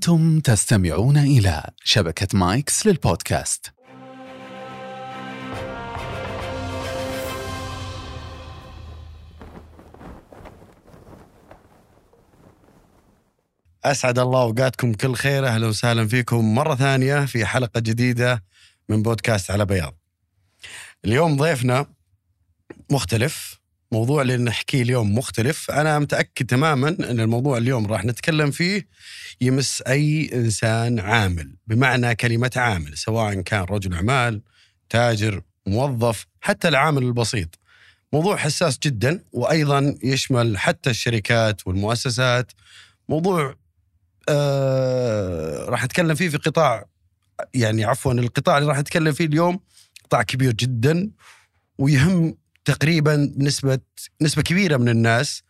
أنتم تستمعون إلى شبكة مايكس للبودكاست. أسعد الله أوقاتكم كل خير. أهلا وسهلا فيكم مرة ثانية في حلقة جديدة من بودكاست على بياض. اليوم ضيفنا مختلف. موضوع اللي نحكيه اليوم مختلف. أنا متأكد تماما أن الموضوع اليوم راح نتكلم فيه يمس أي إنسان عامل بمعنى كلمة عامل سواء كان رجل أعمال تاجر موظف حتى العامل البسيط. موضوع حساس جدا وأيضا يشمل حتى الشركات والمؤسسات. موضوع آه راح نتكلم فيه في قطاع يعني عفوا القطاع اللي راح نتكلم فيه اليوم قطاع كبير جدا ويهم تقريبا نسبة نسبة كبيرة من الناس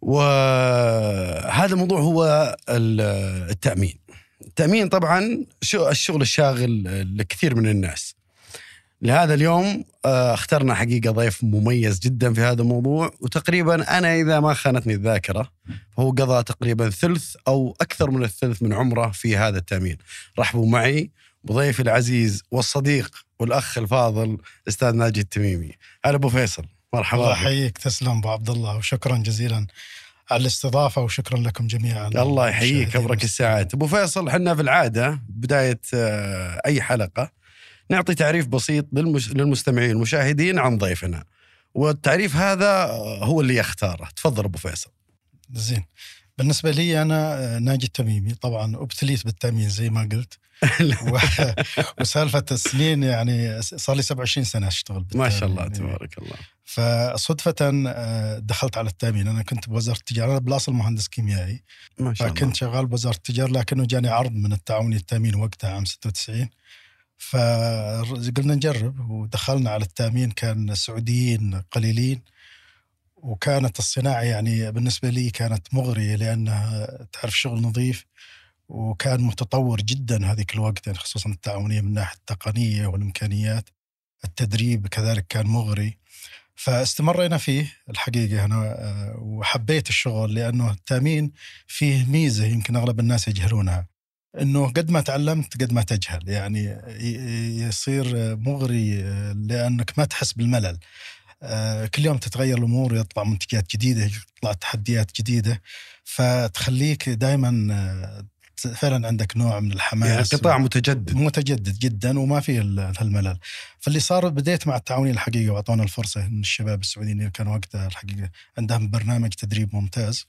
وهذا الموضوع هو التأمين التأمين طبعا الشغل الشاغل لكثير من الناس لهذا اليوم آه، اخترنا حقيقة ضيف مميز جدا في هذا الموضوع وتقريبا أنا إذا ما خانتني الذاكرة فهو قضى تقريبا ثلث أو أكثر من الثلث من عمره في هذا التأمين. رحبوا معي بضيفي العزيز والصديق والأخ الفاضل أستاذ ناجي التميمي. هلا أبو فيصل مرحبا الله يحييك تسلم أبو عبد الله وشكرا جزيلا على الاستضافة وشكرا لكم جميعا. الله يحييك ابرك الساعات. أبو فيصل إحنا في العادة بداية آه، أي حلقة نعطي تعريف بسيط للمستمعين المشاهدين عن ضيفنا. والتعريف هذا هو اللي يختاره. تفضل أبو فيصل. زين. بالنسبة لي أنا ناجي التميمي طبعا أبتليت بالتأمين زي ما قلت. وسالفة السنين يعني صار لي 27 سنة أشتغل ما شاء الله تبارك الله. فصدفة آه، دخلت على التأمين. أنا كنت بوزارة التجارة أنا بالاصل مهندس كيميائي. ما شاء الله. فكنت شغال بوزارة التجارة لكنه جاني عرض من التعاوني التأمين وقتها عام 96 فقلنا نجرب ودخلنا على التأمين. كان سعوديين قليلين وكانت الصناعة يعني بالنسبة لي كانت مغرية لأنها تعرف شغل نظيف. وكان متطور جدا هذيك الوقت يعني خصوصا التعاونية من الناحية التقنية والإمكانيات التدريب كذلك كان مغري. فاستمرينا فيه الحقيقة أنا آه، وحبيت الشغل لأنه التأمين فيه ميزة يمكن أغلب الناس يجهلونها. إنه قد ما تعلمت قد ما تجهل يعني يصير مغري لأنك ما تحس بالملل. آه، كل يوم تتغير الأمور ويطلع منتجات جديدة يطلع تحديات جديدة. فتخليك دائما آه، فعلا عندك نوع من الحماس يعني قطاع متجدد. متجدد جدا وما في هالملل. فاللي صار بديت مع التعاونين الحقيقة وأعطونا الفرصة إن الشباب السعوديين اللي كانوا وقتها الحقيقة عندهم برنامج تدريب ممتاز.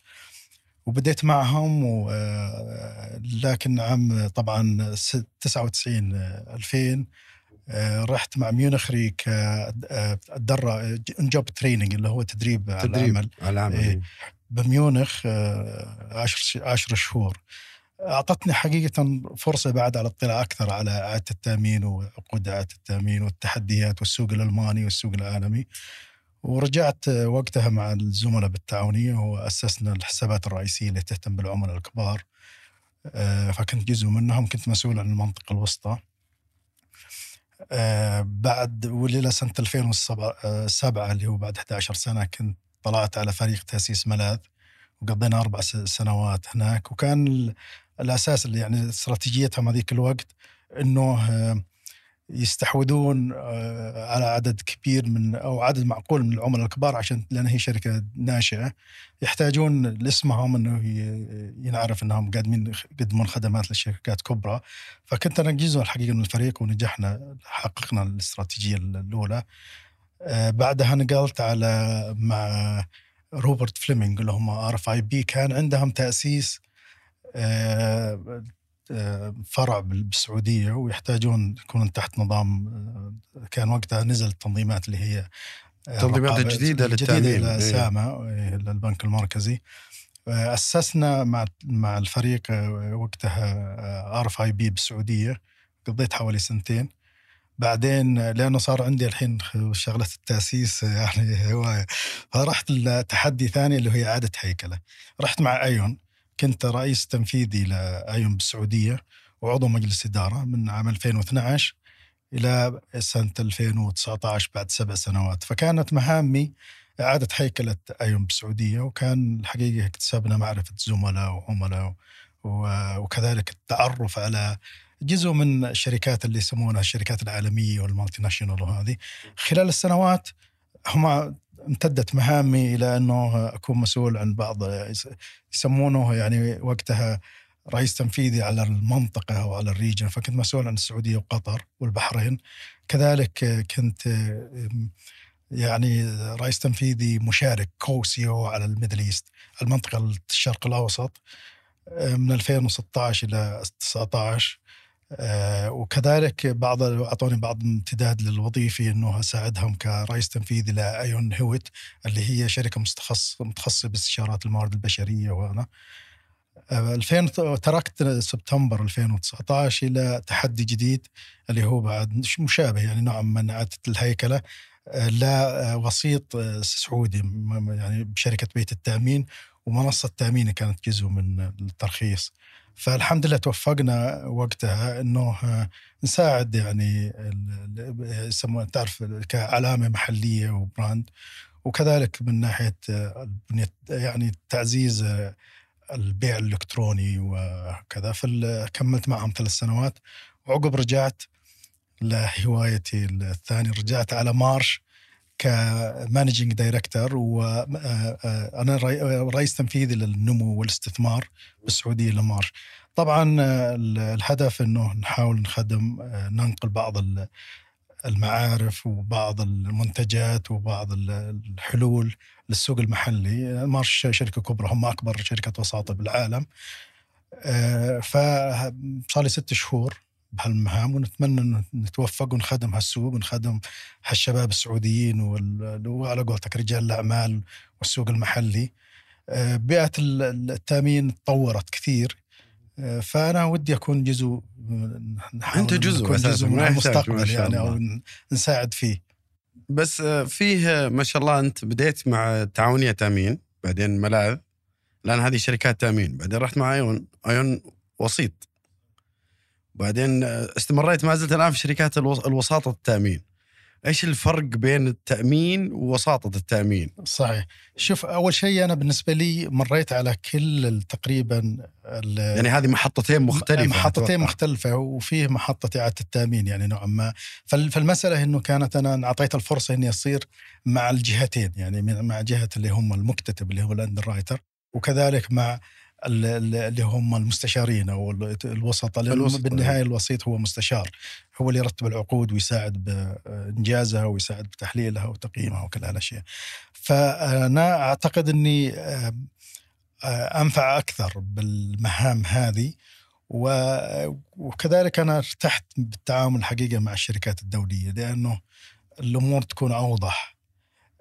وبديت معهم و... آه، لكن عام طبعا 99 2000 آه، رحت مع ميونخري كدرة جوب تريننج اللي هو تدريب, تدريب على العمل. على العمل. إيه، بميونخ 10 10 شهور. أعطتني حقيقة فرصة بعد على الاطلاع أكثر على اعاده التأمين وعقود اعاده التأمين والتحديات والسوق الألماني والسوق العالمي. ورجعت وقتها مع الزملاء بالتعاونية وأسسنا الحسابات الرئيسية اللي تهتم بالعملاء الكبار. آه، فكنت جزء منهم كنت مسؤول عن المنطقة الوسطى. آه، بعد وليلة سنة 2007 اللي هو بعد 11 سنة كنت طلعت على فريق تأسيس ملاذ. وقضينا أربع سنوات هناك. وكان الأساس اللي يعني استراتيجيتهم هذيك الوقت أنه آه، يستحوذون آه، على عدد كبير من أو عدد معقول من العملاء الكبار عشان لأن هي شركة ناشئة يحتاجون لاسمهم إنه ينعرف إنهم قادمين يقدمون خدمات لشركات كبرى. فكنت أنا جزء الحقيقة من الفريق ونجحنا حققنا الاستراتيجية الأولى. آه، بعدها نقلت على مع روبرت فليمنج اللي هم RFIB. كان عندهم تأسيس فرع بالسعودية ويحتاجون يكونون تحت نظام آه، كان وقتها نزل التنظيمات اللي هي التنظيمات الجديده للتامين إيه. ساما إيه، للبنك المركزي. آه، أسسنا مع مع الفريق آه، وقتها RFIB بالسعودية. قضيت حوالي سنتين. بعدين لأنه صار عندي الحين شغلة التأسيس يعني هواية فرحت لتحدي ثاني اللي هي إعادة هيكلة. رحت مع أيون. كنت رئيس تنفيذي لأيوم بالسعودية وعضو مجلس إدارة من عام 2012 إلى سنة 2019 بعد سبع سنوات. فكانت مهامي إعادة هيكلة أيوم بالسعودية وكان الحقيقة اكتسبنا معرفة زملاء وعملاء وكذلك التعرف على جزء من الشركات اللي يسمونها الشركات العالمية وال multinational وهذه خلال السنوات هم امتدت مهامي إلى أنه أكون مسؤول عن بعض يس- يسمونه يعني وقتها رئيس تنفيذي على المنطقة أو على ال region فكنت مسؤول عن السعودية وقطر والبحرين. كذلك كنت يعني رئيس تنفيذي مشارك co-CEO على ال Middle East المنطقة الشرق الأوسط من 2016 إلى 19 آه، وكذلك بعض أعطوني بعض امتداد للوظيفي إنه أساعدهم كرئيس تنفيذي لأيون هويت اللي هي شركة متخصص متخصصة باستشارات الموارد البشرية وهذا آه، 2000 تركت سبتمبر 2019 إلى تحدي جديد اللي هو بعد مشابه يعني نوعا ما اعاده الهيكلة. آه، لا وسيط آه، سعودي يعني بشركة بيت التأمين ومنصة تامين كانت جزء من الترخيص. فالحمد لله توفقنا وقتها إنه آه، نساعد يعني يسمونه تعرف كعلامة محلية وبراند. وكذلك من ناحية آه، يعني تعزيز آه، البيع الإلكتروني وكذا. فكملت معهم ثلاث سنوات. وعقب رجعت لهوايتي الثانية رجعت على مارش. ك managing director وأنا رئيس تنفيذي للنمو والاستثمار بالسعودية لمارش طبعا آه، الهدف إنه نحاول نخدم آه، ننقل بعض ال- المعارف وبعض المنتجات وبعض ال- الحلول للسوق المحلي. مارش شركة كبرى هم أكبر شركة وساطة بالعالم. آه، فصار لي ست شهور بهالمهام ونتمنى إنه نتوفق ونخدم هالسوق ونخدم هالشباب السعوديين وعلى قولتك رجال الأعمال والسوق المحلي. آه، بيئة ال- التأمين تطورت كثير. آه، فأنا ودي أكون جزء أنت جزء نكون جزء من المستقبل يعني أو. نساعد فيه. بس آه، فيه ما شاء الله أنت بديت مع تعاونية تأمين بعدين ملاذ. لأن هذه شركات تأمين بعدين رحت مع أيون أيون وسيط. بعدين آه، استمريت ما زلت الآن في شركات الوس- الوساطة التأمين. إيش الفرق بين التأمين ووساطة التأمين؟ صحيح. شوف أول شيء أنا بالنسبة لي مريت على كل تقريبا يعني هذه محطتين مختلفة محطتين أتوقع. مختلفة وفيه محطة إعادة التأمين يعني نوعا ما. فال- فالمسألة إنه كانت أنا أعطيت الفرصة إني أصير مع الجهتين يعني مع جهة اللي هم المكتتب اللي هو الأندر رايتر وكذلك مع اللي هم المستشارين أو ال- الوسطاء لأنه الوسطاء. بالنهاية الوسيط هو مستشار هو اللي يرتب العقود ويساعد بإنجازها ويساعد بتحليلها وتقييمها وكل هالأشياء. فأنا أعتقد إني آه، أنفع أكثر بالمهام هذه وكذلك أنا ارتحت بالتعامل الحقيقة مع الشركات الدولية لأنه الأمور تكون أوضح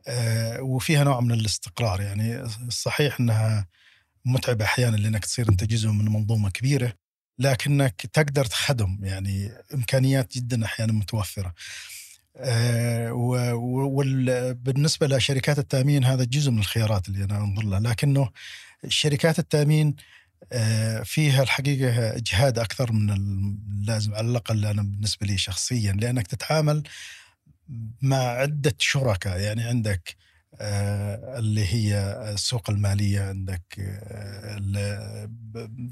آه، وفيها نوع من الاستقرار يعني صحيح إنها متعبه أحيانا لأنك تصير أنت جزء من منظومة كبيرة لكنك تقدر تخدم يعني إمكانيات جدا أحيانا متوفرة. وبالنسبه لشركات التأمين هذا جزء من الخيارات اللي أنا أنظر لها لكنه شركات التأمين آه، فيها الحقيقة إجهاد أكثر من اللازم على الأقل أنا بالنسبة لي شخصيا لأنك تتعامل مع عدة شركاء يعني عندك آه، اللي هي السوق المالية عندك آه،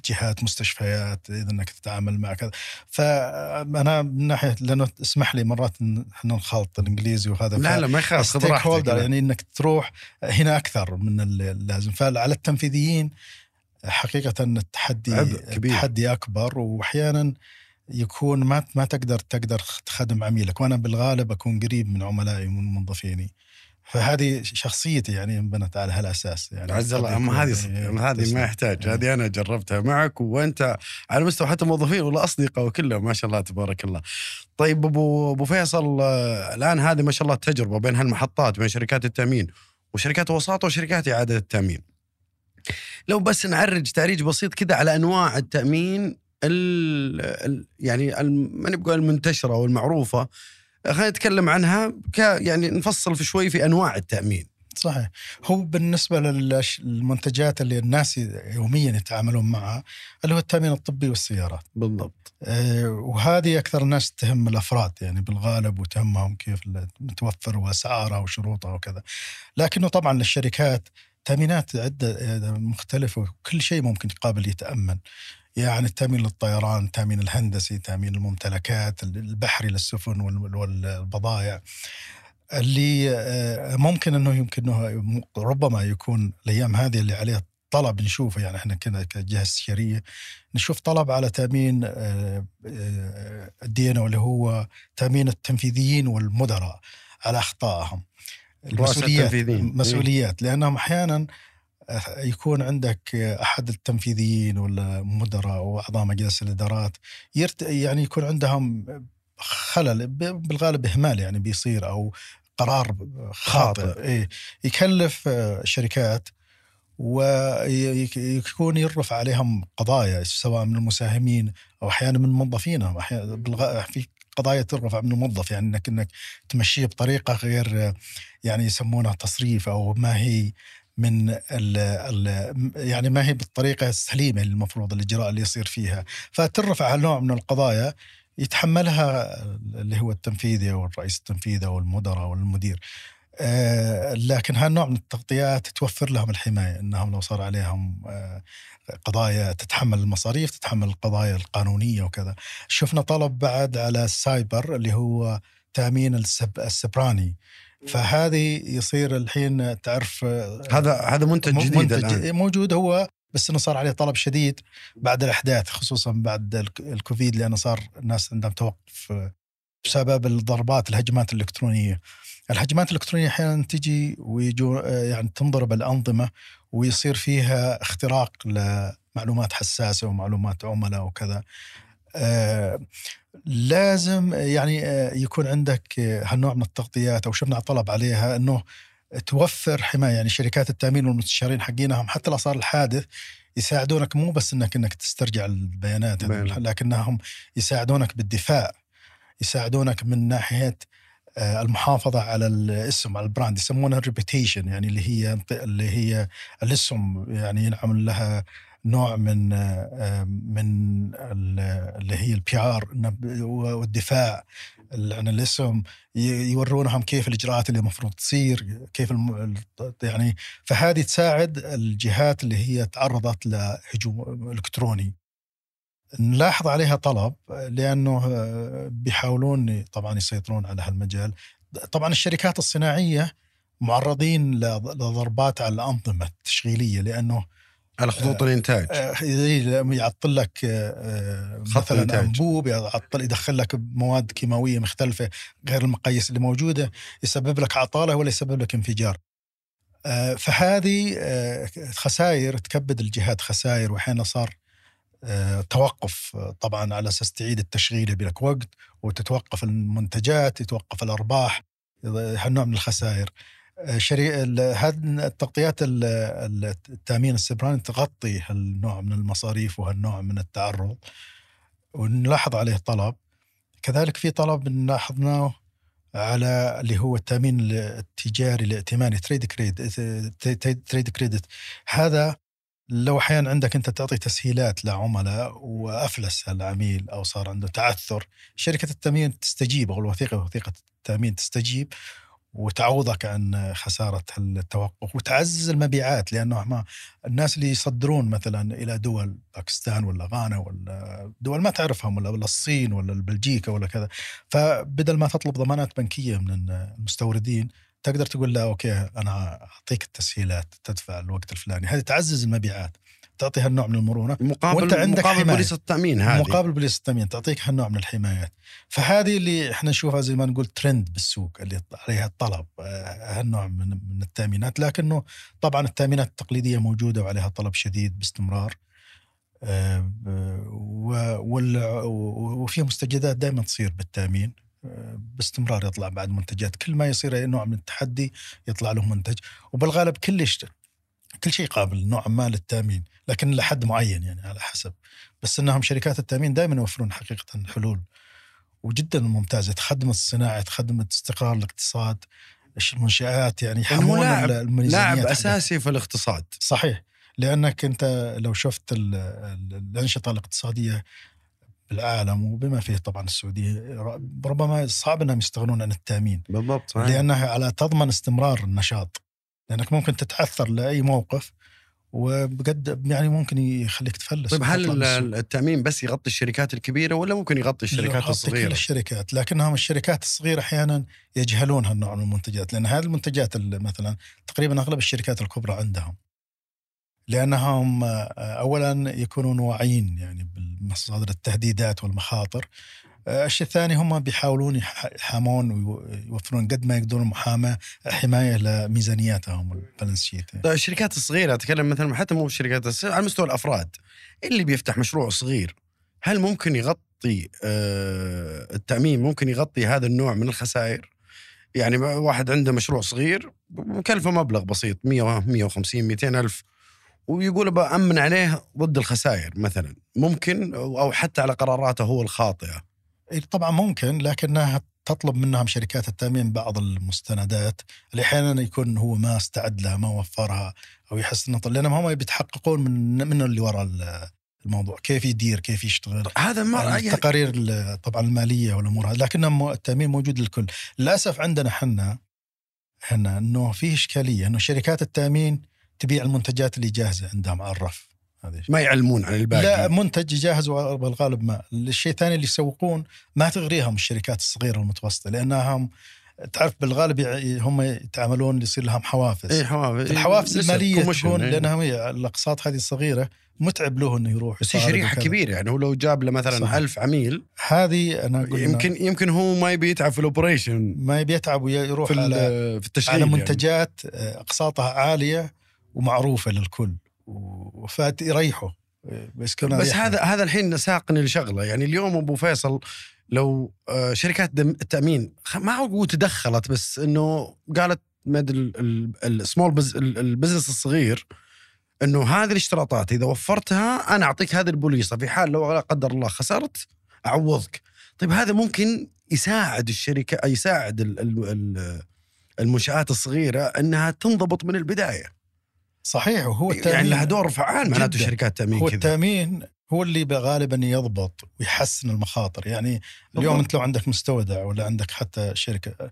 جهات مستشفيات إذا إنك تتعامل مع كذا فأنا من ناحية لأنه اسمح لي مرات إحنا نخلط الإنجليزي وهذا لا لا ما خذ راحتك لا. يعني إنك تروح هنا أكثر من اللازم فعلى التنفيذيين حقيقة التحدي كبير. التحدي أكبر واحيانا يكون ما ما تقدر تقدر تخدم عميلك وأنا بالغالب أكون قريب من عملائي ومن موظفيني فهذه شخصيتي يعني انبنت على هالأساس يعني عز الله أما هذه إيه، هذه. ما يحتاج إيه. هذه أنا جربتها معك وأنت على مستوى حتى موظفين ولا اصدقاء وكلهم ما شاء الله تبارك الله. طيب أبو أبو فيصل الآن هذه ما شاء الله التجربه بين هالمحطات بين شركات التأمين وشركات الوساطه وشركات إعادة التأمين. لو بس نعرج تعريج بسيط كذا على أنواع التأمين ال يعني ماني بقول المنتشرة والمعروفة خلينا نتكلم عنها ك يعني نفصل في شوي في أنواع التأمين. صحيح هو بالنسبة للمنتجات اللي الناس يوميا يتعاملون معها اللي هو التأمين الطبي والسيارات بالضبط. آه، وهذه أكثر الناس تهم الأفراد يعني بالغالب وتهمهم كيف متوفر وأسعارها وشروطها وكذا لكنه طبعا للشركات تأمينات عدة آه، مختلفة وكل شيء ممكن قابل يتأمن يعني التامين للطيران التامين الهندسي تامين الممتلكات البحري للسفن وال- والبضائع اللي آه، ممكن إنه يمكن إنه ربما يكون الأيام هذه اللي عليها طلب نشوفه يعني إحنا كنا كجهة استشارية نشوف طلب على تامين آه، آه، الدينا واللي هو تامين التنفيذيين والمدراء على أخطائهم. رؤساء التنفيذيين. مسؤوليات لأنهم أحيانا يكون عندك أحد التنفيذيين ولا مدراء واعضاء مجلس الإدارات يرت يعني يكون عندهم خلل بالغالب إهمال يعني بيصير أو قرار خاطئ. خاطئ. إيه يكلف شركات ويكون يرفع عليهم قضايا سواء من المساهمين أو أحيانا من موظفينهم. أحيانا بالغ... في قضايا ترفع من الموظف يعني انك إنك تمشيه بطريقة غير يعني يسمونها تصريف أو ما هي. من ال ال يعني ما هي بالطريقة السليمة المفروض الإجراء اللي يصير فيها. فترفع هالنوع من القضايا يتحملها اللي هو التنفيذي أو الرئيس التنفيذي أو المدراء أو المدير. آه، لكن هالنوع من التغطيات توفر لهم الحماية إنهم لو صار عليهم آه، قضايا تتحمل المصاريف تتحمل القضايا القانونية وكذا. شفنا طلب بعد على السايبر اللي هو تأمين السب السبراني. فهذه يصير الحين تعرف آه، هذا هذا منتج جديد منتج الآن موجود هو بس إنه صار عليه طلب شديد بعد الأحداث خصوصا بعد الك- الكوفيد لأنه صار الناس عندهم توقف آه، بسبب الضربات الهجمات الإلكترونية. الهجمات الإلكترونية أحيانا تجي ويجو آه، يعني تنضرب الأنظمة ويصير فيها اختراق لمعلومات حساسة ومعلومات عملاء وكذا. لازم يعني آه، يكون عندك آه، هالنوع من التغطيات أو شفنا طلب عليها إنه توفر حماية يعني شركات التأمين والمستشارين حقينهم حتى لو صار الحادث يساعدونك مو بس إنك إنك تسترجع البيانات. لكنهم يساعدونك بالدفاع يساعدونك من ناحية آه، المحافظة على الاسم على ال brand يسمونها ال reputation يعني اللي هي اللي هي الاسم يعني ينعمل لها نوع من آه، من ال- اللي هي ال PR والدفاع. عن الاسم يورونهم كيف الإجراءات اللي المفروض تصير كيف الم... ال- يعني فهذه تساعد الجهات اللي هي تعرضت لهجوم إلكتروني. نلاحظ عليها طلب لأنه آه، بيحاولون طبعا يسيطرون على هالمجال. طبعا الشركات الصناعية معرضين لض- لضربات على الأنظمة التشغيلية لأنه على خطوط الإنتاج آه، يعطل لك آه، آه، خط مثلا إنتاج. أنبوب يعطل يدخل لك مواد كيماوية مختلفة غير المقاييس اللي موجودة يسبب لك عطالة ولا يسبب لك انفجار. فهذه خسائر تكبد الجهات خسائر واحيانا صار توقف طبعا على أساس تعيد التشغيل يبي لك وقت وتتوقف المنتجات يتوقف الأرباح هالنوع من الخسائر. شري... هذه التغطيات ال- ال- التأمين السبراني تغطي هالنوع من المصاريف وهالنوع من التعرض ونلاحظ عليه طلب. كذلك في طلب لاحظناه على اللي هو التأمين التجاري الائتماني تريد كريدت تريد كريدت هذا لو أحيانا عندك أنت تعطي تسهيلات لعملاء وأفلس العميل أو صار عنده تعثر شركة التأمين تستجيب أو الوثيقة وثيقة التأمين تستجيب وتعوضك عن خسارة التوقف وتعزز المبيعات لأنه ما الناس اللي يصدرون مثلا إلى دول باكستان ولا غانا ولا دول ما تعرفهم ولا الصين ولا بلجيكا ولا كذا. فبدل ما تطلب ضمانات بنكية من المستوردين تقدر تقول لا okay أنا أعطيك التسهيلات تدفع الوقت الفلاني. هذه تعزز المبيعات. تعطي هالنوع من المرونة. مقابل وأنت عندك مقابل حماية. بوليصة التأمين هذه. مقابل بوليصة التأمين تعطيك هالنوع من الحمايات. فهذه اللي إحنا نشوفها زي ما نقول ترند بالسوق اللي عليها الطلب آه، هالنوع من من التأمينات. لكنه طبعا التأمينات التقليدية موجودة وعليها طلب شديد باستمرار. آه، وفي مستجدات دائما تصير بالتأمين آه، باستمرار يطلع بعد منتجات. كل ما يصير أي نوع من التحدي يطلع له منتج. وبالغالب كل يشت... كل شيء قابل نوعا ما للتأمين. لكن لحد معين يعني على حسب. بس إنهم شركات التأمين دائما يوفرون حقيقة حلول وجدا ممتازة. تخدم الصناعة تخدم استقرار الاقتصاد المنشآت يعني يحمون لاعب- الميزانيات لاعب. أساسي في الاقتصاد. صحيح. لأنك أنت لو شفت ال- ال- الأنشطة الاقتصادية بالعالم وبما فيه طبعا السعودية ربما صعب إنهم يستغنون عن التأمين. بالضبط صحيح. لأنها على تضمن استمرار النشاط. لأنك ممكن تتعثر لأي موقف وبقد يعني ممكن يخليك تفلس طيب هل التأمين بس يغطي الشركات الكبيرة ولا ممكن يغطي الشركات يغطي كل الصغيرة؟ الشركات لكنهم الشركات الصغيرة أحيانا يجهلون هالنوع من المنتجات لأن هذه المنتجات مثلا تقريبا أغلب الشركات الكبرى عندهم لأنهم آه، أولا يكونون واعيين يعني بمصادر التهديدات والمخاطر الشيء الثاني هم بيحاولون يح- يحامون ويوفرون قد ما يقدرون محاماة حماية لميزانياتهم البالانس شيت الشركات الصغيرة أتكلم مثلا حتى مو الشركات الس- على مستوى الأفراد. اللي بيفتح مشروع صغير هل ممكن يغطي آه التأمين؟ ممكن يغطي هذا النوع من الخسائر؟ يعني واحد عنده مشروع صغير مكلفه مبلغ بسيط 100 150 200 ألف ويقول بأمن عليه ضد الخسائر مثلا. ممكن أو حتى على قراراته هو الخاطئة. طبعا ممكن لكنها تطلب منهم شركات التأمين بعض المستندات اللي أحيانا يكون هو ما استعد لها ما وفرها أو يحس إنه لأنهم هم بيتحققون من من اللي وراء ال- الموضوع كيف يدير كيف يشتغل. هذا ما يعني التقارير ال- طبعا المالية والأمور هذه لكن التأمين موجود للكل. للأسف عندنا إحنا إحنا إنه في إشكالية إنه شركات التأمين تبيع المنتجات اللي جاهزة عندهم على الرف. هذه ما يعلمون عن الباقي لا منتج جاهز والغالب ما الشيء الثاني اللي يسوقون ما تغريهم الشركات الصغيرة والمتوسطة لانها هم تعرف بالغالب هم يتعاملون يصير لهم حوافز اي حوافز الحوافز نسب المالية تكون إيه. لانها هي الأقساط هذه الصغيرة متعب له إنه يروح بس شريحة. كبيرة يعني هو لو جاب له مثلا صحيح. ألف عميل هذه أنا أقول يمكن يمكن هو ما يبي يتعب في الأوبريشن ما يبي يتعب ويروح في على في التشغيل على يعني. منتجات آه، أقساطها عالية ومعروفة للكل فيريحوا بس كنا بس. هذا هذا الحين ساقني لشغلة. يعني اليوم أبو فيصل لو آه، شركات التأمين ما أقول تدخلت بس إنه قالت مد ال small business الصغير إنه هذه الاشتراطات إذا وفرتها أنا أعطيك هذه البوليصة. في حال لو لا قدر الله خسرت أعوضك. طيب هذا ممكن يساعد الشركة يساعد ال- ال- ال- المنشآت الصغيرة إنها تنضبط من البداية. صحيح وهو التأمين يعني لها دور فعال معناته. شركات تأمين هو كذا التأمين هو اللي غالبا يضبط ويحسن المخاطر يعني اليوم بالضبط. أنت لو عندك مستودع ولا عندك حتى شركة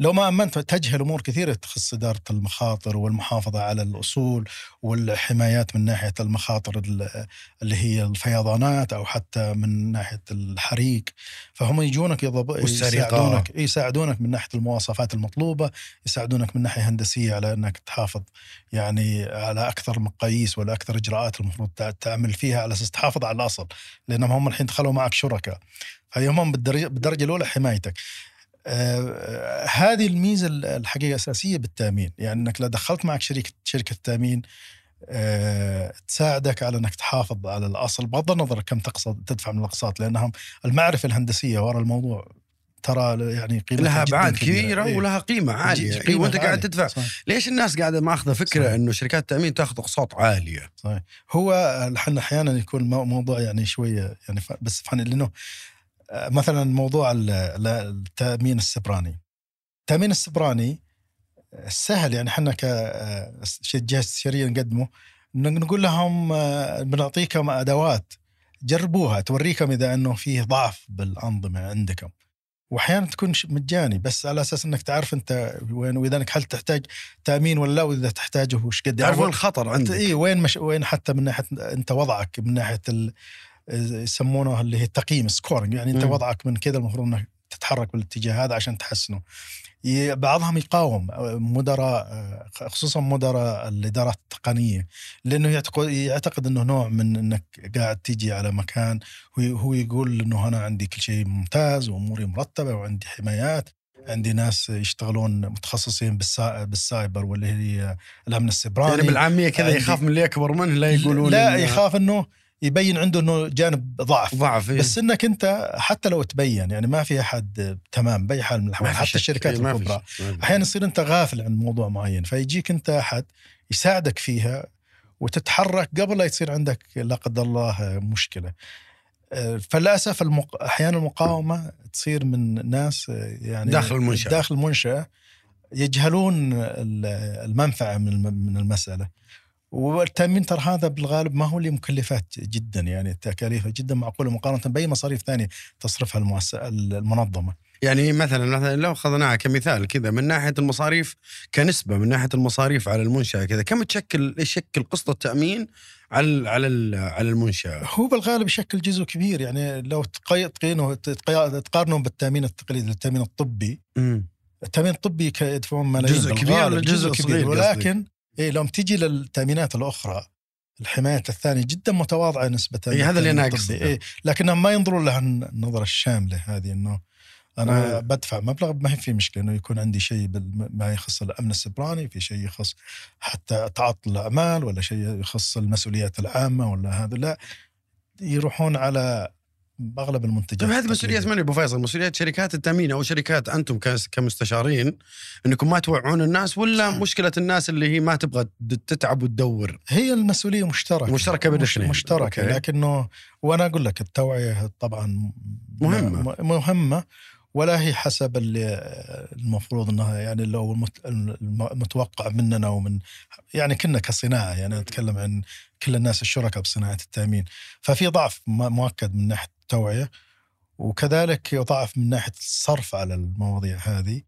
لو ما آمنت تجهل أمور كثيرة تخص إدارة المخاطر والمحافظة على الأصول والحمايات من ناحية المخاطر ال- اللي هي الفيضانات أو حتى من ناحية الحريق. فهم يجونك. يساعدونك يساعدونك من ناحية المواصفات المطلوبة يساعدونك من ناحية هندسية على إنك تحافظ يعني على أكثر مقاييس ولا أكثر إجراءات المفروض تع- تعمل فيها على أساس تحافظ على الأصل. لأنهم هم الحين دخلوا معك شركاء. فهي هم بالدرجه, بالدرجة الأولى حمايتك. آه هذه الميزة الحقيقة الاساسيه بالتأمين يعني إنك لو دخلت معك شركه شركة تأمين آه تساعدك على إنك تحافظ على الأصل بغض النظر كم تقصد تدفع من الأقساط لأنهم المعرفة الهندسية وراء الموضوع ترى يعني قيمتها لها أبعاد. كبيرة إيه. ولها قيمة عالية قيمة إيه وأنت قاعد عالية. تدفع صحيح. ليش الناس قاعدة ماخذة فكرة صحيح. إنه شركات التامين تاخذ أقساط عالية صحيح هو إحنا أحيانا يكون مو- موضوع يعني شوية يعني بس فن لأنه مثلا موضوع ال- ال- التأمين السبراني. التأمين السبراني آه، سهل يعني إحنا كجهه استشاريه نقدمه نقول لهم آه، بنعطيكم أدوات جربوها توريكم إذا إنه فيه ضعف بالأنظمة عندكم. واحيانا تكون مجاني بس على أساس إنك تعرف أنت وين وإذا إنك هل تحتاج تأمين ولا لا وإذا تحتاجه وش قد تعرف يعني وين الخطر عندك. اي وين مش وين حتى من ناحيه أنت وضعك من ناحية ال... يسمونه اللي هي التقييم scoring يعني انت. وضعك من كذا المفروض انك تتحرك بالاتجاه هذا عشان تحسنه. بعضهم يقاوم مدراء خصوصا مدراء الإدارات التقنية لأنه يعتقد يعتقد إنه نوع من إنك قاعد تيجي على مكان هو يقول إنه أنا عندي كل شيء ممتاز وأموري مرتبة وعندي حمايات عندي ناس يشتغلون متخصصين بالسا... بالسايبر واللي هي الأمن السيبراني. يعني بالعامية كذا يخاف من اللي أكبر منه لا يقولون لا يخاف إنه يبين عنده إنه جانب ضعف ضعف إيه. بس إنك أنت حتى لو تبين يعني ما في أحد تمام بأي حال من الأحوال حتى شك. الشركات إيه، الكبرى أحيانا. يصير أنت غافل عن موضوع معين فيجيك أنت أحد يساعدك فيها وتتحرك قبل لا يصير عندك لا قدر الله مشكلة آه، فللأسف المق... أحيانا المقاومة تصير من ناس آه، يعني داخل المنشأة. داخل المنشأة يجهلون ال- المنفعة من من المسألة والتأمين ترى هذا بالغالب ما هو اللي مكلفات جدا يعني تكاليفه جدا معقولة مقارنة بأي مصاريف ثانية تصرفها المؤسسه المنظمة. يعني مثلا مثلا لو اخذناها كمثال كذا من ناحية المصاريف كنسبة من ناحية المصاريف على المنشأة كذا كم تشكل يشكل قسط التأمين على على على المنشأة؟ هو بالغالب يشكل جزء كبير يعني لو تقينه تقارنه بالتأمين التقليدي التامين الطبي امم التأمين الطبي يدفعون ملايين جزء كبير ولا جزء صغير كبير؟ ولكن إيه لو تجي للتأمينات الأخرى الحماية الثانية جدا متواضعة نسبة إيه، هذا اللي. أقصده. إيه لكنهم ما ينظرون لها النظرة الشاملة هذه إنه أنا آه. بدفع مبلغ ما هي في مشكلة إنه يكون عندي شيء ما يخص الأمن السبراني في شيء يخص حتى تعاطل الأعمال ولا شيء يخص المسؤوليات العامة ولا هذا لا يروحون على اغلب المنتجات طيب هذه التقليدية. من أبو فيصل؟ مسؤوليات شركات التأمين أو شركات أنتم كمستشارين إنكم ما توعون الناس ولا مشكلة الناس اللي هي ما تبغى تتعب وتدور؟ هي المسؤولية مشتركة مشتركة بين الاثنين. مشتركة أوكي. لكنه وأنا أقول لك التوعية طبعا مهمة. م- مهمة ولا هي حسب اللي المفروض إنها يعني لو المت- الم- المتوقع مننا ومن يعني كنا كصناعة يعني نتكلم عن كل الناس الشركاء بصناعة التأمين ففي ضعف مؤكد من ناحية التوعيه وكذلك ضعف من ناحية الصرف على المواضيع هذه.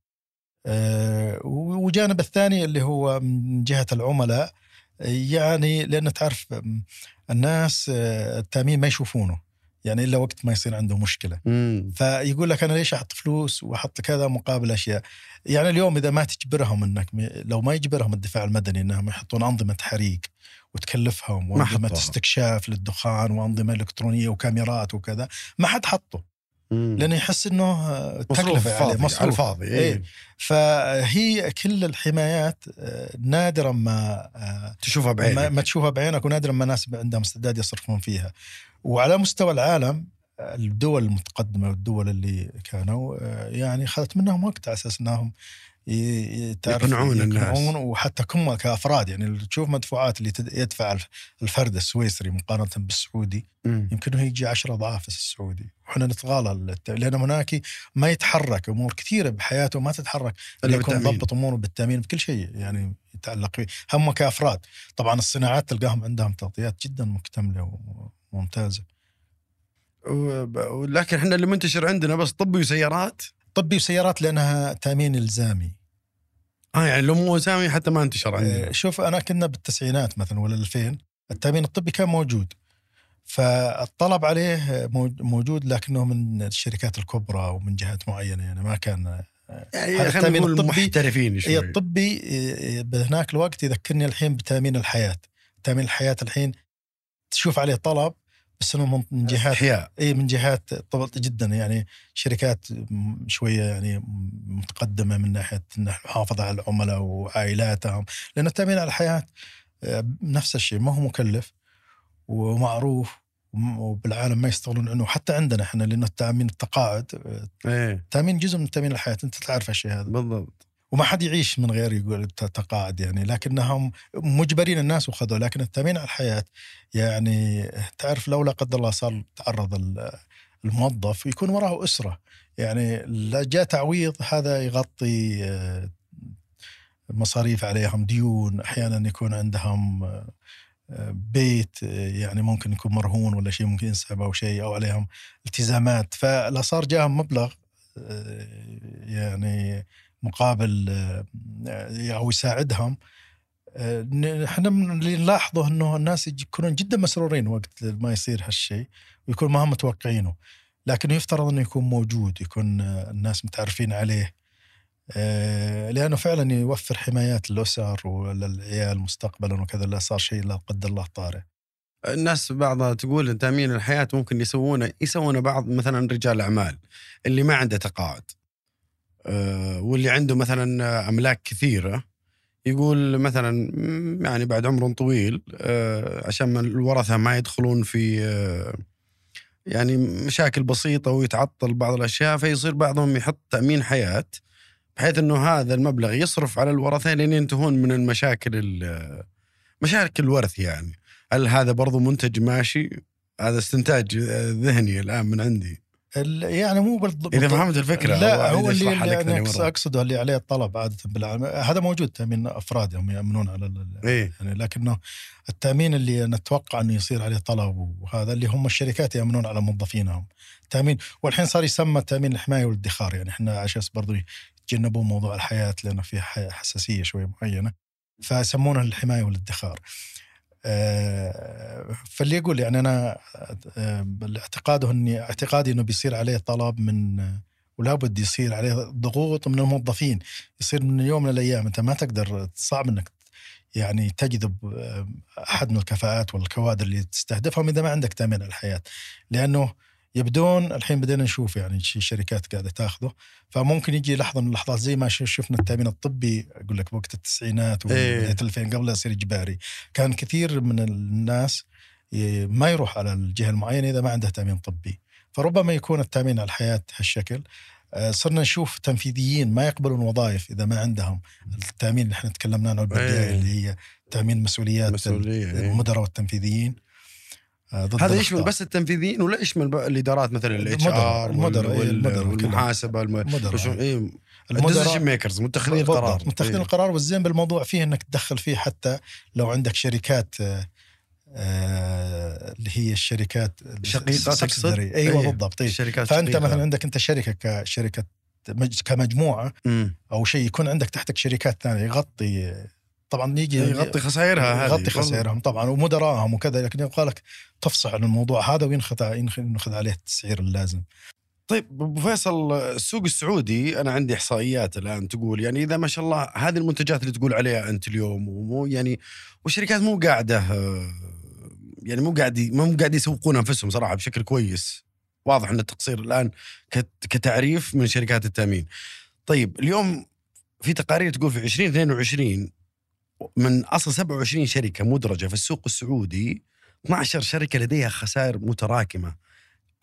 آه، والجانب الثاني اللي هو من جهة العملاء يعني لأن تعرف الناس آه، التأمين ما يشوفونه يعني إلا وقت ما يصير عنده مشكلة. امم فيقول لك أنا ليش أحط فلوس وأحط كذا مقابل أشياء؟ يعني اليوم إذا ما تجبرهم إنك لو ما يجبرهم الدفاع المدني إنهم يحطون أنظمة حريق وتكلفهم ما وأنظمة. استكشاف للدخان وأنظمة إلكترونية وكاميرات وكذا ما حد حطه لأنه يحس إنه تكلفة عليه فاضي مصروف الفاضي إيه. إيه. فهي كل الحمايات آه، نادرا ما آه، تشوفها ما, بعينك ما تشوفها بعينك ونادرا ما ناس عندهم استعداد يصرفون فيها وعلى مستوى العالم الدول المتقدمة والدول اللي كانوا آه، يعني أخذت منهم وقت على أساس إنهم يقنعون الناس. وحتى هم كأفراد. يعني تشوف مدفوعات اللي يدفع الفرد السويسري مقارنة بالسعودي مم. يمكن هو يجي 10 أضعاف السعودي. وحنا نتغالى لأن هناك ما يتحرك أمور كثيرة بحياته ما تتحرك. اللي يكون. مضبط أموره بالتأمين بكل شيء يعني يتعلق فيه هم كأفراد. طبعا الصناعات تلقاهم عندهم تغطيات جدا مكتملة وممتازة. ولكن إحنا اللي منتشر عندنا بس طبي وسيارات. طبي وسيارات لأنها تأمين إلزامي. آه يعني لو مو سامي حتى ما انتشر عندنا. آه، شوف أنا كنا بالتسعينات مثلا ولا 2000 التأمين الطبي كان موجود. فالطلب عليه موج- موجود لكنه من الشركات الكبرى ومن جهات معينة يعني ما كان يعني خلينا نقول محترفين هي شوي. الطبي إيه، بهناك الوقت يذكرني الحين بتأمين الحياة. تأمين الحياة الحين تشوف عليه طلب بس انه من- جهات إحياء. إي من جهات طبعا جدا. يعني شركات شوية يعني متقدمة من ناحية المحافظه على العملاء وعائلاتهم لأن التأمين على الحياة آه، نفس الشيء. ما هو مكلف ومعروف وم- وبالعالم ما يستغلون عنه. حتى عندنا إحنا لأنه التأمين التقاعد آه، إيه. التأمين جزء من تأمين الحياة. أنت تعرف الشيء هذا. بالضبط. وما حد يعيش من غير يقول تقاعد يعني لكنهم مجبرين الناس وخذوا لكن التامين على الحياة يعني تعرف لو لا قدر الله صار تعرض ال- الموظف يكون وراه أسرة. يعني لا جاء تعويض هذا يغطي آه، مصاريف عليهم ديون أحيانا يكون عندهم آه، بيت آه، يعني ممكن يكون مرهون ولا شيء ممكن ينسحب أو شيء أو عليهم التزامات. فلا صار جاهم مبلغ يعني مقابل آه، أو يساعدهم. آه، إحنا اللي نلاحظه إنه الناس يكونون جدا مسرورين وقت ما يصير هالشيء ويكون ما هم متوقعينه. لكنه يفترض إنه يكون موجود يكون آه، الناس متعرفين عليه. لأنه فعلا يوفر حمايات للأسر وللعيال مستقبلا وكذا لا صار شيء لا قدر الله طارئ. الناس بعضها تقول تأمين الحياة ممكن يسوونه يسوونه بعض مثلا رجال أعمال اللي ما عنده تقاعد. واللي عنده مثلا أملاك كثيرة يقول مثلا يعني بعد عمر طويل آه، عشان الورثة ما يدخلون في آه، يعني مشاكل بسيطة ويتعطل بعض الأشياء فيصير بعضهم يحط تأمين حياة بحيث إنه هذا المبلغ يصرف على الورثة لين ينتهون من المشاكل ال- مشاكل الورث يعني هل هذا برضو منتج ماشي؟ هذا استنتاج ذهني الآن من عندي يعني مو بالضبط إذا فهمت الفكرة لا هو اللي, اللي مرة. أقصده اللي عليه الطلب عادة بالعالم هذا موجود تامين افراد هم يأمنون على إيه. يعني لكنه التأمين اللي نتوقع إنه يصير عليه طلب وهذا اللي هم الشركات يأمنون على موظفينهم. تأمين والحين صار يسمى تأمين الحماية والادخار يعني إحنا عشان برضو يتجنبون موضوع الحياة لأنه فيها ح- حساسية شوية معينة فيسمونه الحماية والادخار. فاللي يقول يعني أنا آه، اعتقاده إني اعتقادي إنه بيصير عليه طلب من ولا بد يصير عليه ضغوط من الموظفين. يصير من يوم من الأيام. أنت ما تقدر صعب إنك يعني تجذب آه، أحد من الكفاءات والكوادر اللي تستهدفهم إذا ما عندك تامين الحياة. لأنه يبدون الحين بدينا نشوف يعني شركات قاعدة تاخذه فممكن يجي لحظة من اللحظات زي ما شفنا التأمين الطبي أقول لك بوقت التسعينات إيه. وبدايه الألفين قبل لا يصير إجباري كان كثير من الناس ما يروح على الجهة المعينة إذا ما عنده تأمين طبي فربما يكون التأمين على الحياة هالشكل آه، صرنا نشوف تنفيذيين ما يقبلون وظائف إذا ما عندهم التأمين اللي إحنا تكلمنا عنه بالبدايه إيه. اللي هي تأمين مسؤوليات إيه. المدراء والتنفيذيين ضد هذا. يشمل بس التنفيذيين ولا يشمل الادارات مثلا ال HR إيه، والمحاسبة الم... المدراء. ال decision makers متخذين القرار متخذين إيه. القرار والزين بالموضوع فيه إنك تدخل فيه حتى لو عندك شركات آه، آه، اللي هي الشركات شقيقة تقصد؟ أيوه إيه. بالضبط إيه. الشركات فأنت شقيقة. مثلا عندك أنت شركة كشركه مج- كمجموعة مم. أو شيء يكون عندك تحتك شركات ثانية يغطي طبعا يجي يغطي خسائرها هذه. يغطي خسائرهم. طبعا ومدراهم وكذا لكن يبغى لك تفصح عن الموضوع هذا وينخذ ينخ- ينخذ عليه التسعير اللازم. طيب أبو فيصل السوق السعودي أنا عندي إحصائيات الآن تقول يعني إذا ما شاء الله هذه المنتجات اللي تقول عليها أنت اليوم ومو يعني والشركات مو قاعدة يعني مو قاعد مو قاعد يسوقون أنفسهم صراحة بشكل كويس. واضح أن التقصير الآن كت- كتعريف من شركات التأمين. طيب اليوم في تقارير تقول في 2022 من أصل 27 شركة مدرجة في السوق السعودي 12 شركة لديها خسائر متراكمة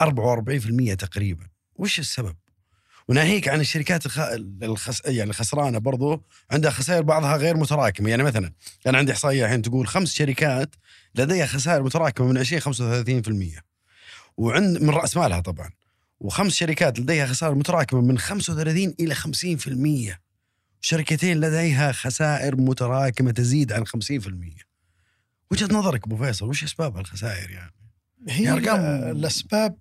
44% تقريبا. وش السبب؟ وناهيك عن الشركات الخ... الخس... يعني الخسرانه برضو عندها خسائر بعضها غير متراكمة. يعني مثلا أنا عندي إحصائية الحين تقول خمس شركات لديها خسائر متراكمة من 20 35% وعند من رأس مالها طبعا. وخمس شركات لديها خسائر متراكمة من 35 إلى 50% شركتين لديها خسائر متراكمة تزيد عن 50% وجهة نظرك أبو فيصل وش أسباب الخسائر يعني؟ هي أرقام- ال- الأسباب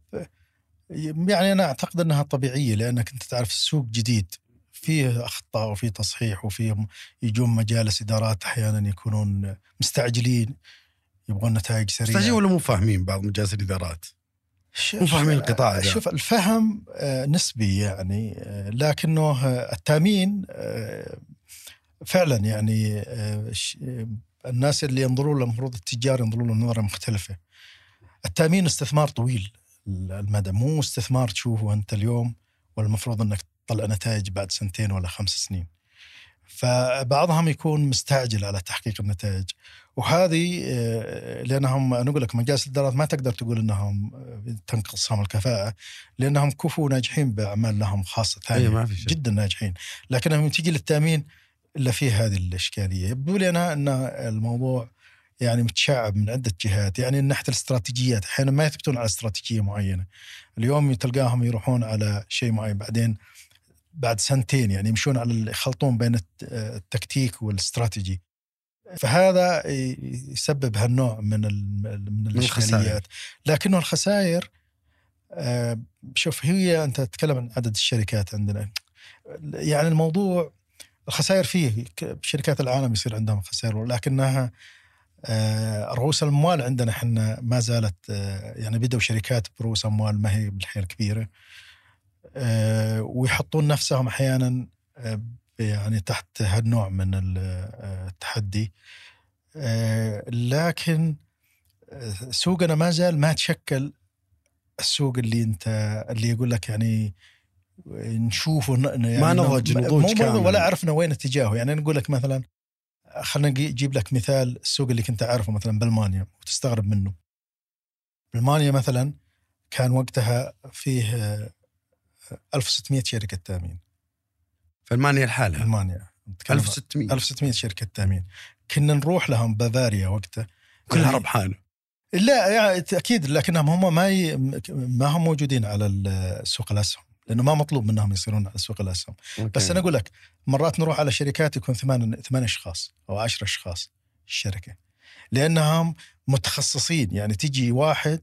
يعني أنا أعتقد أنها طبيعية لأنك أنت تعرف السوق جديد فيه أخطاء وفيه تصحيح وفيه يجون مجالس إدارات أحيانا يكونون مستعجلين يبغون نتائج مستعجلين سريعه ولا مو فاهمين بعض مجالس الإدارات؟ شوف- مو فاهمين القطاع ذا. شوف الفهم آه، نسبي يعني آه، لكنه آه، التأمين فعلا يعني الناس اللي ينظرون له المفروض التجار ينظرون له نظرة مختلفة. التأمين استثمار طويل المدى مو استثمار تشوفه أنت اليوم والمفروض إنك تطلع نتائج بعد سنتين ولا خمس سنين. فبعضهم يكون مستعجل على تحقيق النتائج وهذه آه، لأنهم أنا أقول لك مجالس الإدارات ما تقدر تقول إنهم آه، تنقصهم الكفاءة لأنهم كفوا ناجحين بأعمال لهم خاصة ثانية أي ما في شك. جدا ناجحين. لكنهم تجي للتأمين إلا فيه هذه الإشكالية. يبدو لي أنا إن الموضوع يعني متشعب من عدة جهات يعني من ناحية الاستراتيجيات. أحيانا ما يثبتون على استراتيجية معينة. اليوم تلقاهم يروحون على شيء معين بعدين بعد سنتين يعني يمشون على يخلطون بين الت- التكتيك والإستراتيجي. فهذا يسبب هالنوع من من. الإشكاليات. لكنه الخسائر آه، شوف هي أنت تتكلم عن عدد الشركات عندنا. يعني الموضوع الخسائر فيه شركات العالم يصير عندهم خسائر لكنها آه، رؤوس الاموال عندنا إحنا ما زالت آه، يعني بدأوا شركات برؤوس أموال ما هي بالحيل كبيرة. ويحطون نفسهم أحيانا يعني تحت هالنوع من آه، التحدي. آه، لكن آه، سوقنا ما زال ما تشكل السوق اللي أنت اللي يقول لك يعني نشوفه يعني ما نضج نضوج كامل. ولا عرفنا وين اتجاهه. يعني نقول لك مثلا خلينا نجي- نجيب لك مثال السوق اللي كنت أعرفه مثلا بألمانيا وتستغرب منه. بالمانيا مثلا كان وقتها فيه آه، 1600 شركة تامين. في المانيا لحالها. المانيا. نتكلم 1600 1600 شركة تأمين. كنا نروح لهم بافاريا وقتها. كلها ربحانه لا يعني أكيد لكنهم هم ما ي... ما هم موجودين على سوق الأسهم. لأنه ما مطلوب منهم يصيرون على سوق الأسهم. بس أنا أقول لك مرات نروح على شركات يكون ثمان ثمان أشخاص أو عشرة أشخاص الشركة. لأنهم متخصصين. يعني تجي واحد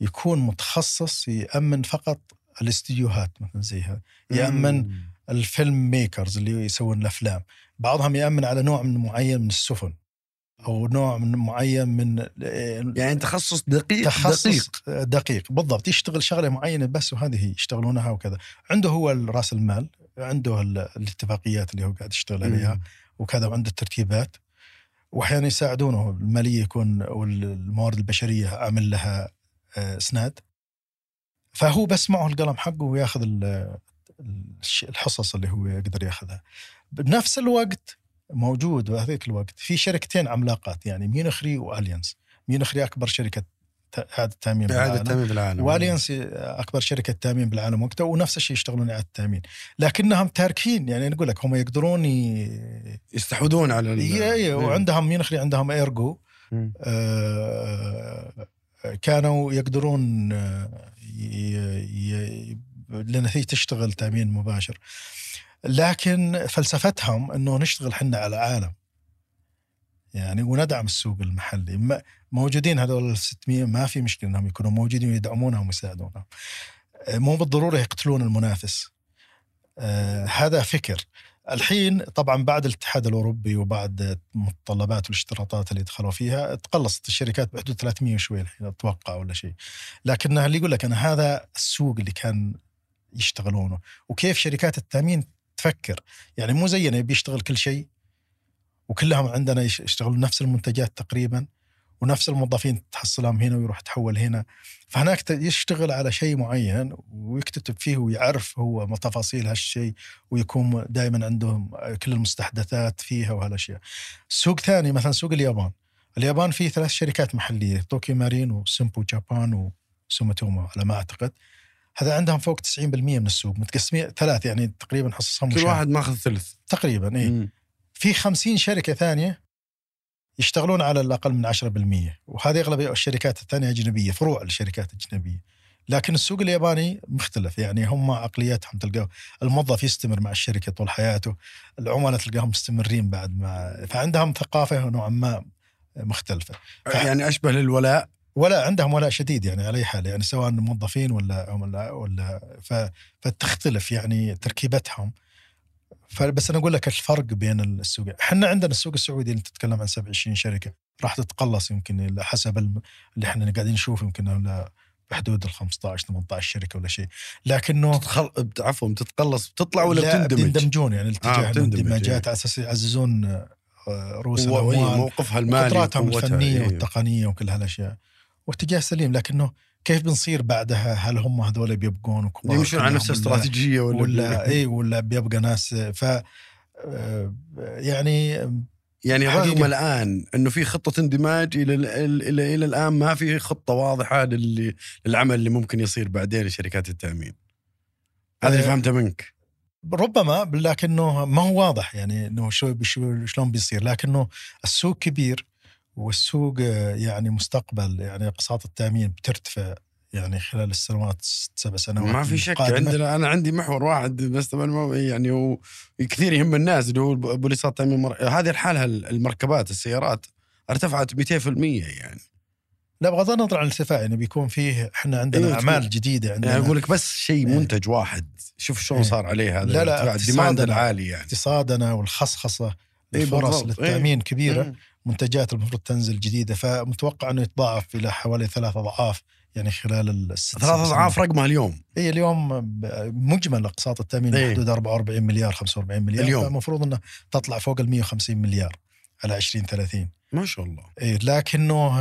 يكون متخصص يأمن فقط الاستديوهات مثلا زي هذا. يأمن الفيلم ميكرز اللي يسوون الأفلام. بعضهم يأمن على نوع من معين من السفن أو نوع من معين من يعني تخصص دقيق تخصص دقيق. دقيق, بالضبط يشتغل شغلة معينة بس وهذه يشتغلونها وكذا. عنده هو رأس المال عنده ال- الاتفاقيات اللي هو قاعد يشتغل عليها وكذا وعنده الترتيبات. واحيانا يساعدونه المالية يكون أو الموارد البشرية عامل لها آه، إسناد. فهو بس معه القلم حقه وياخذ الحصص اللي هو يقدر ياخذها. بنفس الوقت موجود بهذيك الوقت في شركتين عملاقات يعني ميونخري وأليانس. ميونخري أكبر شركة إعادة تامين إعادة بالعالم. تامين بالعالم. وأليانس أكبر شركة تأمين بالعالم وقتها ونفس الشيء يشتغلون إعادة تامين لكنهم تاركين يعني نقول لك هم يقدرون ي... يستحوذون على ال- إيه إيه وعندهم ميونخري عندهم إيرجو. آه، كانوا يقدرون ي- ي- لأن هي تشتغل تأمين مباشر. لكن فلسفتهم إنه نشتغل حنا على العالم. يعني وندعم السوق المحلي. موجودين هذول ال 600 ما في مشكلة إنهم يكونوا موجودين ويدعمونهم ويساعدونهم. آه، مو بالضرورة يقتلون المنافس. آه، هذا فكر. الحين طبعا بعد الاتحاد الأوروبي وبعد المتطلبات والاشتراطات اللي دخلوا فيها تقلصت الشركات بحدود 300 وشوي الحين أتوقع ولا شيء. لكن اللي يقول لك أنا هذا السوق اللي كان يشتغلونه وكيف شركات التأمين تفكر يعني مو زينا يبي يشتغل كل شيء وكلهم عندنا يش- يشتغلون نفس المنتجات تقريبا ونفس الموظفين تحصلهم هنا ويروح تحول هنا فهناك يشتغل على شيء معين ويكتتب فيه ويعرف هو تفاصيل هالشيء ويكون دائما عندهم كل المستحدثات فيها وهالأشياء. سوق ثاني مثلا سوق اليابان. اليابان فيه ثلاث شركات محلية طوكيو مارين وسيمبو جابان وسوماتومو على ما أعتقد. هذا عندهم فوق 90% من السوق متقسمين ثلاث يعني تقريبا حصصهم كل. واحد ماخذ ثلث تقريبا اي. في 50 شركة ثانية يشتغلون على الأقل من 10% وهذه أغلب الشركات الثانية أجنبية فروع الشركات الأجنبية لكن السوق الياباني مختلف يعني هم عقليتهم تلقاه الموظف يستمر مع الشركة طول حياته العملاء تلقاهم مستمرين بعد ما فعندهم ثقافة نوعا ما مختلفة ف- يعني أشبه للولاء ولا عندهم ولاء شديد يعني على أي حال يعني سواء موظفين ولا ولا ف... فتختلف يعني تركيبتهم. فبس أنا أقول لك الفرق بين السوق. إحنا عندنا السوق السعودي اللي تتكلم عن 27 شركة راح تتقلص يمكن حسب اللي إحنا قاعدين نشوف يمكن ولا بحدود ال 15 18 شركة ولا شيء. لكنه تتخل... عفوا بتتقلص بتطلع ولا لا بتندمج؟ بيندمجون يعني الاتجاه آه، الاندماجات إيه. على أساس يعززون آه، رؤوس الأموال موقفها المالي قدراتهم وقوتها، الفنية إيه. والتقنية وكل هالأشياء. واتجاه سليم لكنه كيف بنصير بعدها؟ هل هم هذول بيبقون وكبار يمشون على نفس الاستراتيجيه ولا ولا اي ولا بيبقى ناس ف آه، يعني يعني. رغم الآن إنه في خطة اندماج إلى ال- إلى إلى, الآن ما في خطة واضحة للي للعمل اللي ممكن يصير بعدين لشركات التأمين. هذا اللي آه، فهمته منك. ربما لكنه ما هو واضح يعني إنه شو- شلون بيصير لكنه السوق كبير. والسوق آه، يعني مستقبل يعني اقساط التأمين بترتفع يعني خلال السنوات ست سبع سنوات ما في شك القادمة. عندنا أنا عندي محور واحد بس طبعا يعني هو كثير يهم الناس اللي هو بوليصات تامين مر... هذه الحالة المركبات السيارات ارتفعت 200% يعني لا بغض النظر عن الارتفاع يعني بيكون فيه إحنا عندنا إيه، أعمال جديدة عندنا يعني أقول لك بس شيء إيه. منتج واحد شوف شلون إيه. صار عليه هذا لا، لا، الديماند العالي يعني اقتصادنا والخصخصة إيه، الفرص بالضبط. للتأمين كبيرة مم. منتجات المفروض تنزل جديدة فمتوقع إنه يتضاعف إلى حوالي ثلاث أضعاف يعني خلال الست ثلاث أضعاف. رقمها اليوم اي اليوم مجمل اقساط التامين إيه. بحدود 44 مليار 45 مليار اليوم. فالمفروض إنه تطلع فوق ال 150 مليار على 2030 ما شاء الله إيه لكنه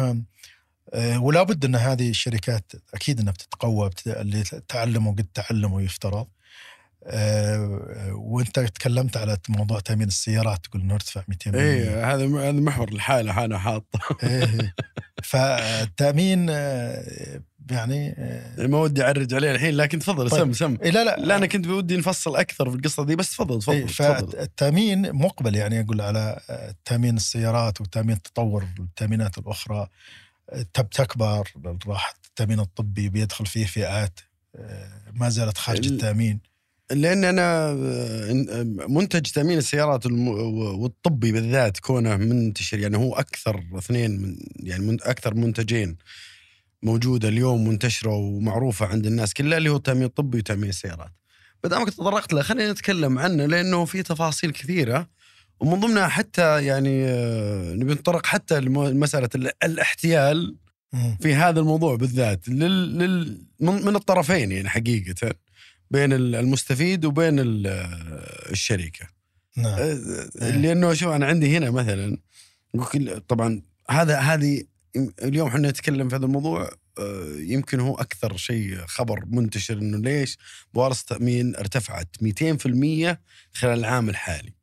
آه، ولا بد إن هذه الشركات أكيد إنها بتتقوى بت- اللي تعلموا قد تعلموا يفترض آه، وانت تكلمت على موضوع تأمين السيارات تقول انه ارتفع 200 إيه هذا هذا محور الحالة أنا حاطه إيه. فالتأمين آه، يعني آه، ما ودي أعرج عليه الحين لكن تفضل طيب. سم سم. إيه لا لا. لا أنا كنت بودي نفصل أكثر في القصة دي بس تفضل تفضل إيه، تفضل فالتأمين مقبل يعني أقول على تأمين السيارات وتأمين تطور التامينات الأخرى. تب تكبر راح التأمين الطبي بيدخل فيه فئات ما زالت خارج ال- التأمين. لأن أنا منتج تامين السيارات والطبي بالذات كونه منتشر يعني هو أكثر اثنين من يعني من أكثر منتجين موجودة اليوم منتشرة ومعروفة عند الناس كلها اللي هو التامين الطبي وتأمين السيارات. ما دامك تطرقت له خلينا نتكلم عنه لأنه في تفاصيل كثيرة ومن ضمنها حتى يعني نبي نتطرق حتى لمساله ال- الاحتيال. في هذا الموضوع بالذات لل... لل... من من الطرفين يعني حقيقة بين ال- المستفيد وبين ال- الشركة نعم. أه، لأنه شوف أنا عندي هنا مثلا طبعا هذا هذه اليوم إحنا نتكلم في هذا الموضوع أه، يمكن هو أكثر شيء خبر منتشر إنه ليش بوارص التامين ارتفعت 200% خلال العام الحالي.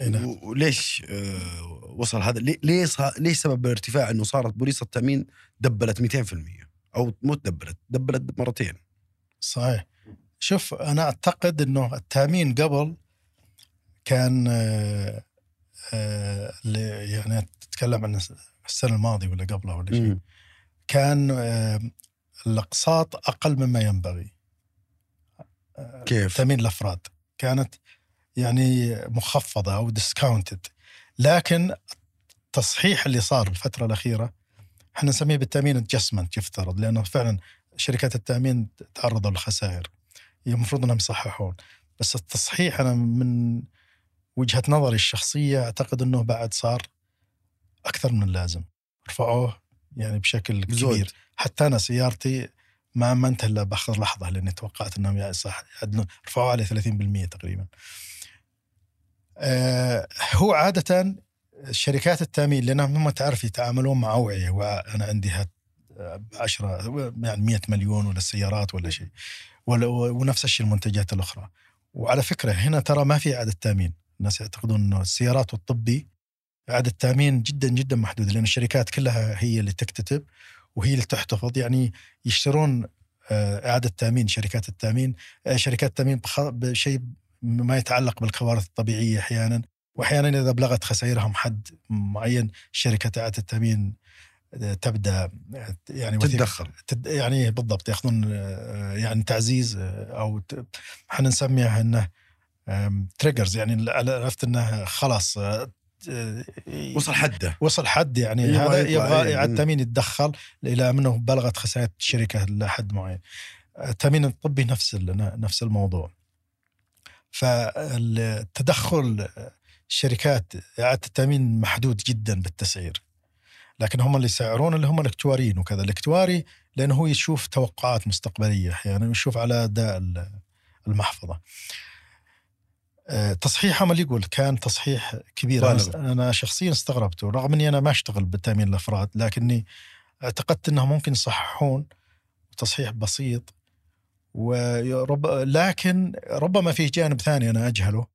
إي نعم. وليش آه، وصل هذا؟ ليه- صار- ليش سبب الارتفاع إنه صارت بوليصه التأمين دبلت 200% أو مو دبلت دبلت مرتين. صحيح. شوف أنا أعتقد إنه التأمين قبل كان آه، آه، اللي يعني تتكلم عن السنة الماضية ولا قبلها ولا شيء. كان آه، الأقساط أقل مما ينبغي. آه، كيف؟ تأمين الأفراد. كانت يعني مخفضة أو discounted لكن التصحيح اللي صار الفترة الأخيرة إحنا نسميه بالتأمين adjustment يفترض لأنه فعلا شركات التأمين تعرضوا للخسائر المفروض إنهم يصححون. بس التصحيح أنا من وجهة نظري الشخصية أعتقد إنه بعد صار أكثر من اللازم. رفعوه يعني بشكل بزود. كبير. حتى أنا سيارتي ما ما انتهى إلا بآخر لحظة لأني توقعت إنهم صح يعدلون. رفعوه على 30% تقريبا. آه هو عادة شركات التامين لأنهم هم تعرف يتعاملون مع أوعية. وأنا عندي هات 10 يعني 100 مليون ولا السيارات ولا شيء. ولا ونفس الشيء المنتجات الأخرى. وعلى فكرة هنا ترى ما في إعادة تأمين، الناس يعتقدون إنه السيارات والطبي إعادة تأمين جدا جدا محدودة لأن الشركات كلها هي اللي تكتتب وهي اللي تحتفظ. يعني يشترون آه، إعادة تأمين شركات التأمين. آه، شركات التأمين بشيء ما يتعلق بالكوارث الطبيعية أحيانا. واحيانا إذا بلغت خسائرهم حد معين شركة إعادة التامين تبدأ يعني تتدخل تد- يعني بالضبط ياخذون آه، يعني تعزيز آه، أو إحنا نسميها إنه تريجرز يعني عرفت إنه خلاص آه، وصل حده وصل حد يعني يبغى هذا يطلع، يبغى التامين يتدخل إلى أنه بلغت خسائر الشركة لحد معين. التامين الطبي نفس نفس الموضوع. فالتدخل الشركات إعادة التأمين محدود جدا بالتسعير. لكن هم اللي يسعرون اللي هم الاكتواريين وكذا، الاكتواري لأنه هو يشوف توقعات مستقبلية أحيانا ويشوف على أداء ال- المحفظة. آه، تصحيحهم اللي يقول كان تصحيح كبير. أنا- أنا شخصيا استغربته رغم إني أنا ما أشتغل بتامين الأفراد لكني أعتقدت إنهم ممكن يصححون تصحيح بسيط ورب لكن ربما في جانب ثاني أنا أجهله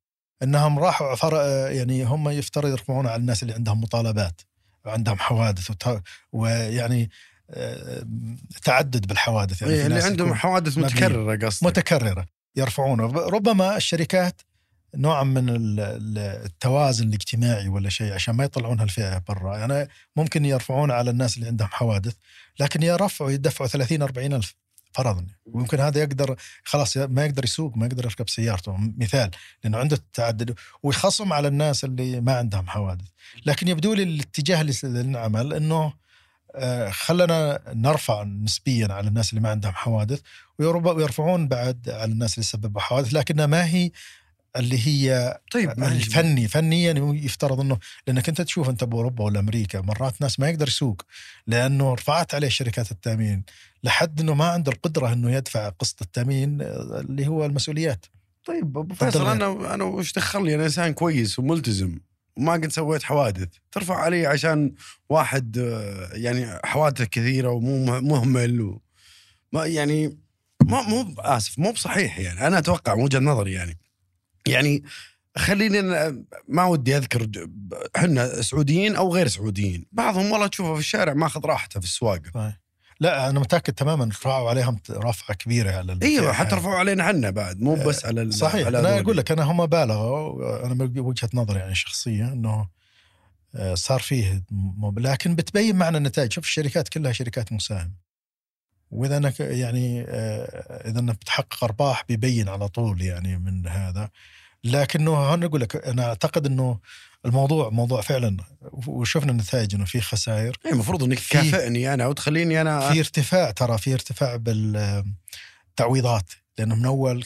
إنهم راحوا. يعني هم يفترض يرفعون على الناس اللي عندهم مطالبات وعندهم حوادث وت... ويعني آه، تعدد بالحوادث يعني إيه اللي عندهم حوادث. متكررة قصدي متكررة يرفعونه ربما الشركات نوع من ال- ال- التوازن الاجتماعي ولا شيء عشان ما يطلعون هالفئه برا. يعني ممكن يرفعون على الناس اللي عندهم حوادث لكن يرفعوا يدفعوا 30 40 ألف. فرضا. ويمكن هذا يقدر خلاص ما يقدر يسوق ما يقدر يركب سيارته. مثال لأنه عنده تعدد ويخصم على الناس اللي ما عندهم حوادث. لكن يبدو لي الاتجاه اللي نعمل إنه آه، خلنا نرفع نسبيا على الناس اللي ما عندهم حوادث ويرفعون بعد على الناس اللي سببوا حوادث. لكنها ما هي اللي هي طيب ما الفني. فنيا يفترض إنه لأنك أنت تشوف أنت بأوروبا ولا أمريكا مرات ناس ما يقدر يسوق لأنه رفعت عليه شركات التأمين. لحد إنه ما عنده القدرة إنه يدفع قسط التأمين آه، اللي هو المسؤوليات. طيب أبو فيصل. أنا أنا وش دخلني أنا إنسان كويس وملتزم. وما قد سويت حوادث. ترفع علي عشان واحد آه، يعني حوادث كثيرة ومو مه- مهمل و ما يعني ما مو آسف مو بصحيح يعني. أنا أتوقع من وجهة نظري يعني. يعني خليني ما ودي أذكر إحنا سعوديين أو غير سعوديين. بعضهم والله تشوفه في الشارع ماخذ راحته في السواقة. لا أنا متأكد تماما رفعوا عليهم رفعة كبيرة على إيوه حتى رفعوا علينا حنا بعد مو بس على صحيح. على أنا. أقول لك أنا هم بالغوا أنا من وجهة نظري يعني شخصيه إنه آه، صار فيه لكن بتبين معنا النتائج. شوف الشركات كلها شركات مساهمة. وإذا أنك يعني آه، إذا أنك بتحقق أرباح بيبين على طول يعني من هذا. لكنه أنا أقول لك أنا أعتقد إنه الموضوع موضوع فعلا وشفنا النتائج إنه في خسائر. إيه، المفروض إنك تكافئني أنا وتخليني أنا في ارتفاع ترى في ارتفاع بالتعويضات لأنه من أول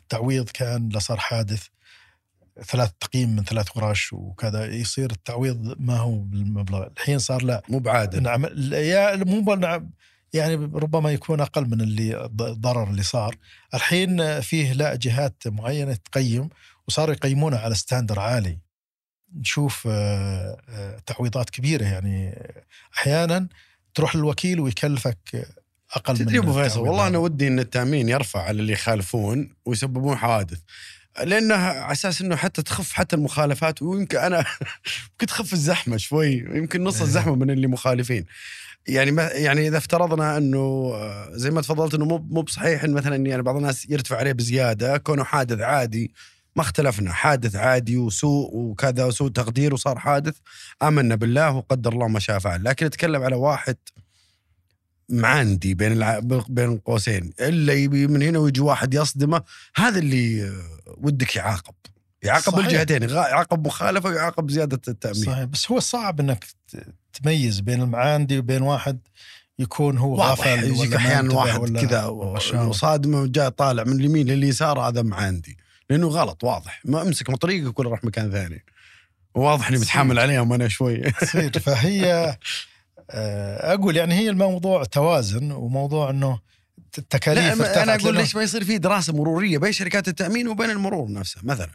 التعويض كان لصار حادث ثلاث تقييم من ثلاث غراش وكذا يصير التعويض ما هو بالمبلغ. الحين صار لا. مو بعادل. نعم يا مو نعم يعني ربما يكون أقل من اللي الضرر اللي صار. الحين فيه لا جهات معينة تقيم وصاروا يقيمونه على ستاندر عالي. نشوف آه، آه، تعويضات كبيرة يعني أحيانا تروح للوكيل ويكلفك أقل من تدري أبو فيصل والله. أنا ودي إن التأمين يرفع على اللي يخالفون ويسببون حوادث لأنه على أساس إنه حتى تخف حتى المخالفات ويمكن أنا يمكن تخف الزحمة شوي يمكن نص إيه. الزحمة من اللي مخالفين يعني ما يعني إذا افترضنا إنه آه، زي ما تفضلت إنه مو مو بصحيح إن مثلا يعني بعض الناس يرتفع عليه بزيادة كونه حادث عادي ما اختلفنا. حادث عادي وسوء وكذا وسوء تقدير وصار حادث. آمنا بالله وقدر الله ما شاء فعل. لكن اتكلم على واحد معاندي بين الع... بين قوسين. إلا يبي من هنا ويجي واحد يصدمه هذا اللي ودك يعاقب. يعاقب صحيح. بالجهتين يغا- يعاقب مخالفة ويعاقب زيادة التأمين. صحيح بس هو صعب إنك تميز بين المعاندي وبين واحد يكون هو غافل يجيك أحيانا واحد كذا. وصادمه وجاء طالع من اليمين لليسار هذا معاندي. لأنه غلط واضح. ما أمسك من طريقك ولا راح مكان ثاني. واضح إني متحمل عليهم أنا شوي. تصير فهي آه، أقول يعني هي الموضوع توازن وموضوع إنه التكاليف لا أنا أقول ليش ما يصير في دراسة مرورية بين شركات التأمين وبين المرور نفسه مثلا.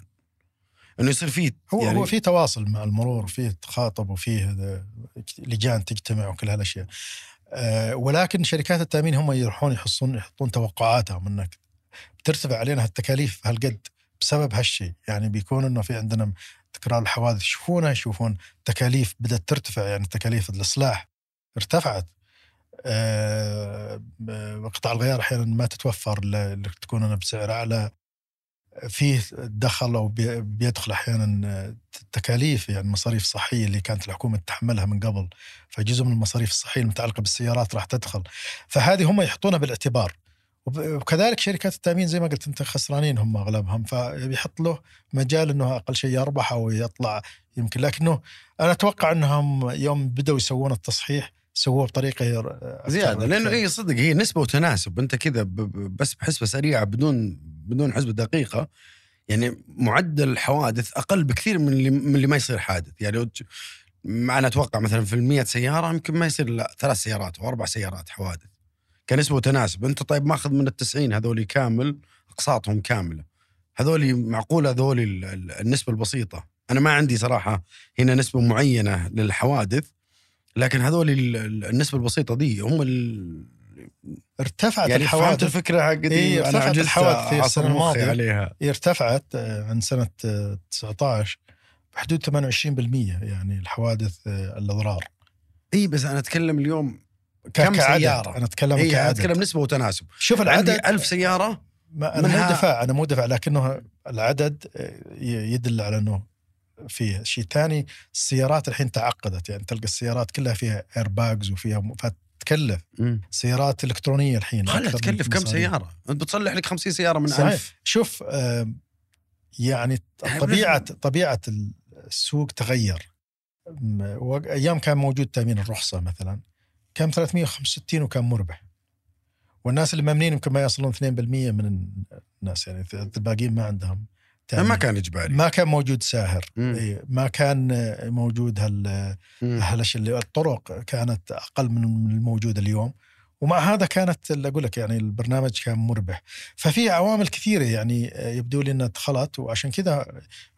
إنه يصير في هو يعني هو في تواصل مع المرور وفيه تخاطب وفيه لجان تجتمع وكل هالأشياء. آه، ولكن شركات التأمين هم يروحون يحصون يحطون توقعاتهم إنك بترتفع علينا هالتكاليف هالقد. بسبب هالشيء يعني بيكون إنه في عندنا تكرار الحوادث. يشوفونها يشوفون تكاليف بدأت ترتفع. يعني تكاليف الإصلاح ارتفعت. آه، قطع الغيار أحيانا ما تتوفر تكون أنا بسعر أعلى. فيه دخل أو بي- بيدخل أحيانا تكاليف. يعني مصاريف صحية اللي كانت الحكومة تتحملها من قبل. فجزء من المصاريف الصحية المتعلقة بالسيارات راح تدخل. فهذه هم يحطونها بالاعتبار. وكذلك شركات التأمين زي ما قلت أنت خسرانين هم أغلبهم فبيحط له مجال إنه أقل شيء يربح أو يطلع يمكن. لكنه أنا أتوقع إنهم يوم بدأوا يسوون التصحيح سووه بطريقة زيادة لأنه. اي صدق هي نسبة وتناسب. أنت كذا بس بحسبة سريعة بدون بدون حسبة دقيقة يعني معدل الحوادث أقل بكثير من اللي من اللي ما يصير حادث. يعني أنا أتوقع مثلا في المية سيارة يمكن ما يصير لا ثلاث سيارات أو أربع سيارات حوادث. كنسبه وتناسب انت طيب ماخذ من التسعين هذول كامل أقساطهم كاملة. هذول معقولة هذول ال- ال- النسبة البسيطة. أنا ما عندي صراحة هنا نسبة معينة للحوادث لكن هذول ال- ال- النسبة البسيطة دي هم ال... ارتفعت يعني فهمت الحوادث. الفكرة حقتي؟ إيه، ارتفعت الحوادث مخي الماضية. عليها. ارتفعت آه، عن آه، 19 بحدود 28% يعني الحوادث آه، الأضرار. اي بس أنا أتكلم اليوم كم كعدد. سيارة؟ أنا أتكلم اي أنا كعدد. أتكلم نسبة وتناسب. شوف عندي العدد. ألف سيارة ما أنا منها- مو دفاع أنا مو دفاع لكنه العدد آه، يدل على أنه فيه شيء ثاني. السيارات الحين تعقدت يعني تلقى السيارات كلها فيها ايرباجز وفيها فتكلف سيارات إلكترونية الحين خلها تكلف كم. سيارة؟ أنت بتصلح لك 50 سيارة من صحيح. ألف. شوف آم، يعني يعني طبيعة طبيعة السوق تغير. م- وق- أيام كان موجود تأمين الرخصة مثلا. كان 365 وكان مربح والناس اللي مامنين يمكن ما يصلون 2% من الناس يعني الباقيين ما عندهم تأمين. ما كان إجباري ما كان موجود ساهر مم. إيه، ما كان موجود هال. هالاشياء اللي الطرق كانت أقل من من الموجود اليوم ومع هذا كانت اللي أقول لك يعني البرنامج كان مربح ففي عوامل كثيرة يعني يبدو لي انها دخلت وعشان كذا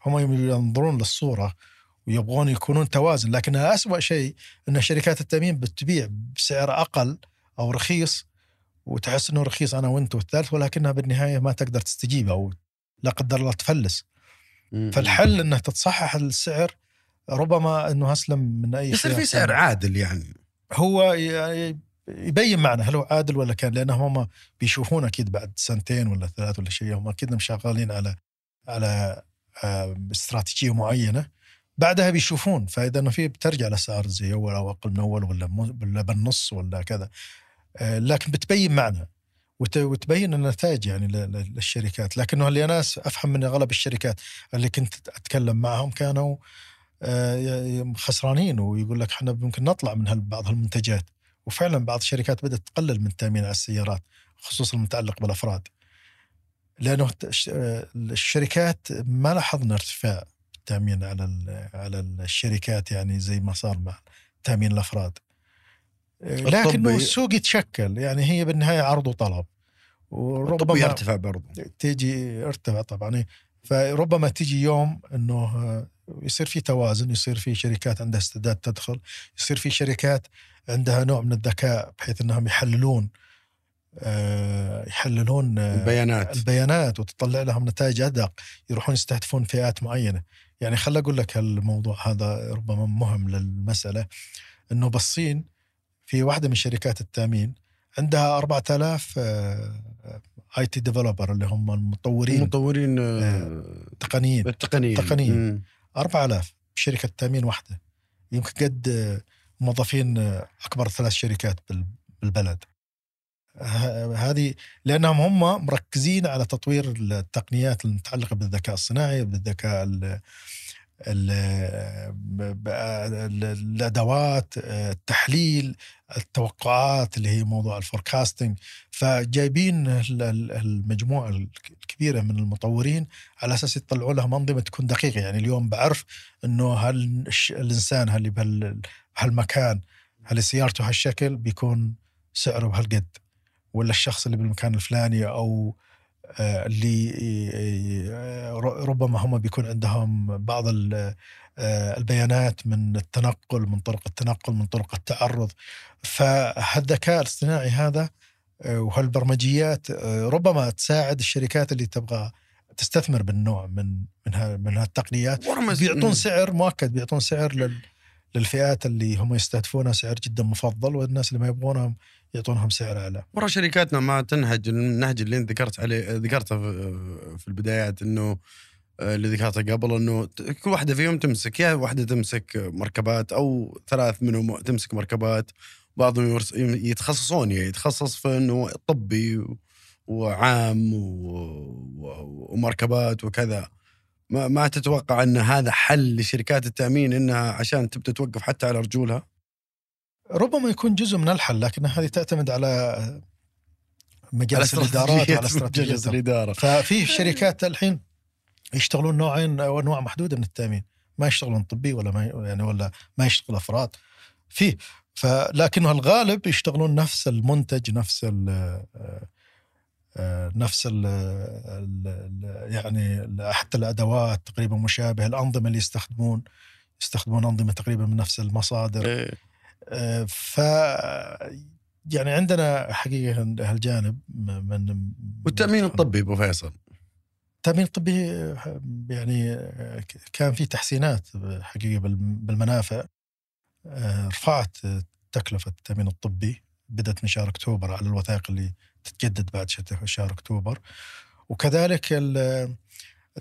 هم ينظرون للصورة ويبغون يكونون توازن لكن أسوأ شيء إن شركات التأمين بتبيع بسعر أقل أو رخيص وتحس إنه رخيص أنا وأنت والثالث ولكنها بالنهاية ما تقدر تستجيب أو لا قدر الله تفلس. فالحل إنه تتصحح السعر ربما إنه أسلم من أي يصير في سعر. عادل يعني هو يبين معنا هل هو عادل ولا كان لانهم هم بيشوفون أكيد بعد سنتين ولا ثلاث ولا شيء هم أكيد مشغلين على على آه، استراتيجية معينة بعدها بيشوفون فإذا إنه في بترجع الاسعار زي أول أو أقل من أول ولا ولا بالنص ولا كذا. آه، لكن بتبين معنى وت- وتبين النتائج يعني للشركات. لكنه اللي أنا أفهم من أغلب الشركات اللي كنت أتكلم معهم كانوا آه، خسرانين ويقول لك إحنا ممكن نطلع من بعض المنتجات وفعلا بعض الشركات بدأت تقلل من التامين على السيارات خصوصا المتعلق بالأفراد. لأنه آه، الشركات ما لاحظنا ارتفاع. التامين على على الشركات يعني زي ما صار مع تامين الأفراد. آه، لكنه الطبي- السوق يتشكل يعني هي بالنهاية عرض وطلب الطب يرتفع برضه تيجي ارتفع طبعا. إيه. فربما تيجي يوم إنه آه، يصير في توازن يصير في شركات عندها استعداد تدخل يصير في شركات عندها نوع من الذكاء بحيث إنهم يحللون آه، يحللون البيانات. البيانات وتطلع لهم نتائج أدق يروحون يستهدفون فئات معينة. يعني خل أقول لك الموضوع هذا ربما مهم للمسألة إنه بالصين في واحدة من شركات التأمين عندها 4000 IT developer اللي هم المطورين المطورين آه، آه، تقنيين التقنيين تقنيين. مم. 4000 شركة تامين واحدة يمكن قد آه، موظفين آه، أكبر ثلاث شركات بال- بالبلد هذه لأنهم هم مركزين على تطوير التقنيات المتعلقة بالذكاء الصناعي بالذكاء ال ال ب- ب- ال- الأدوات التحليل التوقعات اللي هي موضوع الفوركاستنج فجايبين ال- ال- المجموعة الكبيرة من المطورين على أساس يطلعوا لهم أنظمة تكون دقيقة. يعني اليوم بعرف إنه هل الإنسان بهال- بهالمكان هل سيارته هالشكل بيكون سعره بهالقد. ولا الشخص اللي بالمكان الفلاني أو آه، اللي آه، ر- ربما هم بيكون عندهم بعض ال- آه، البيانات من التنقل من طرق التنقل من طرق التعرض فهالذكاء الاصطناعي هذا آه، وهالبرمجيات آه، ربما تساعد الشركات اللي تبغى تستثمر بالنوع من من من هالتقنيات بيعطون. سعر مؤكد بيعطون سعر لل للفئات اللي هم يستهدفونها سعر جدا مفضل والناس اللي ما يبغونهم يعطونهم سعر أعلى. ورا شركاتنا ما تنهج النهج اللي أنت ذكرت عليه ذكرته في- البدايات إنه آه، اللي ذكرته قبل إنه كل واحدة فيهم تمسك يا واحدة تمسك مركبات أو ثلاث منهم تمسك مركبات بعضهم يتخصصون يعني يتخصص في إنه طبي وعام ومركبات وكذا ما ما تتوقع إن هذا حل لشركات التأمين إنها عشان تبدأ توقف حتى على رجولها ربما يكون جزء من الحل لكن هذه تعتمد على مجالس على الإدارات وعلى استراتيجيات مجلس الإدارة. ففي شركات الحين يشتغلون نوعين أو انواع محدوده من التأمين. ما يشتغلون طبي ولا ما يعني ولا ما يشتغل أفراد. فيه. فلكنه الغالب يشتغلون نفس المنتج نفس ال آه، نفس ال ال يعني حتى الأدوات تقريبا مشابهة الأنظمة اللي يستخدمون يستخدمون أنظمة تقريبا من نفس المصادر. إيه. ف يعني عندنا حقيقة هالجانب من والتأمين الطبي أبو فيصل. التأمين الطبي يعني كان في تحسينات حقيقة بال- بالمنافع. آه، رفعت تكلفة التأمين الطبي بدأت من شهر أكتوبر على الوثائق اللي تتجدد بعد شهر أكتوبر. وكذلك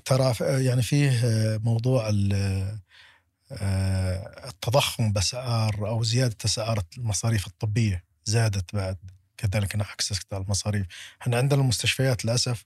ترى يعني فيه موضوع ال- التضخم بأسعار أو زيادة أسعار المصاريف الطبية زادت بعد كذلك انعكست على المصاريف. إحنا عندنا المستشفيات للأسف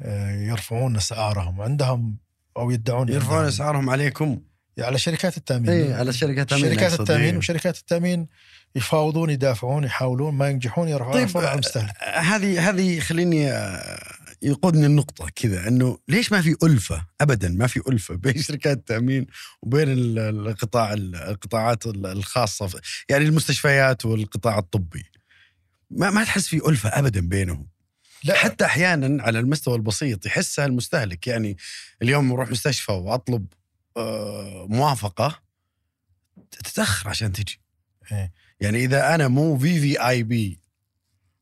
آه، يرفعون أسعارهم. عندهم أو يدعون يرفعون أسعارهم عليكم؟ على شركات التأمين. اي على شركات التأمين شركات التأمين إيه. وشركات التأمين يفاوضون يدافعون يحاولون ما ينجحون يرفعون طيب، المستهلك هذه هذه خليني آه، يقودني النقطة كذا إنه ليش ما في ألفة؟ ابدا ما في ألفة بين شركات التأمين وبين ال- القطاع القطاعات الخاصة يعني المستشفيات والقطاع الطبي. ما ما تحس في ألفة ابدا بينهم؟ لا. حتى أحيانا على المستوى البسيط يحسها المستهلك. يعني اليوم أروح مستشفى وأطلب آه، موافقة تتأخر عشان تجي. إيه. يعني إذا أنا مو في في اي بي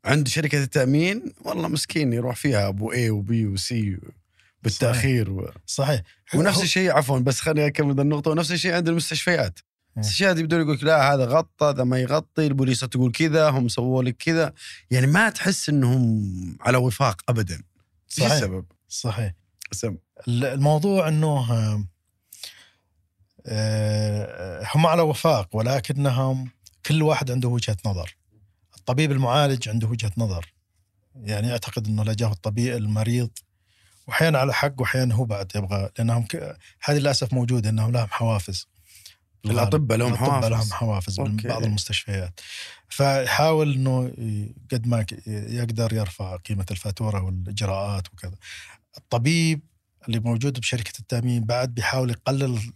عند شركة التأمين والله مسكين يروح فيها أبو اي وبي وسي بالتأخير و... صحيح. ونفس الشيء عفوا بس خليني أكمل النقطة. ونفس الشيء عند المستشفيات. مم. المستشفيات يبدون يقول لا هذا غطى هذا ما يغطي البوليصه تقول كذا هم سووا لك كذا. يعني ما تحس إنهم على وفاق ابدا. صحيح. السبب؟ صحيح. سم. الموضوع إنه آه، هم على وفاق ولكنهم كل واحد عنده وجهة نظر. الطبيب المعالج عنده وجهة نظر. يعني يعتقد إنه لجأه الطبيب المريض واحيانا على حق واحيانا هو بعد يبغى لأنهم ك... هذه للأسف موجودة إنهم لهم حوافز. الاطباء لهم الأطباء حوافز لهم حوافز. من. بعض المستشفيات. فيحاول إنه قد ما يقدر يرفع قيمة الفاتورة والإجراءات وكذا. الطبيب اللي موجود بشركة التأمين بعد بيحاول يقلل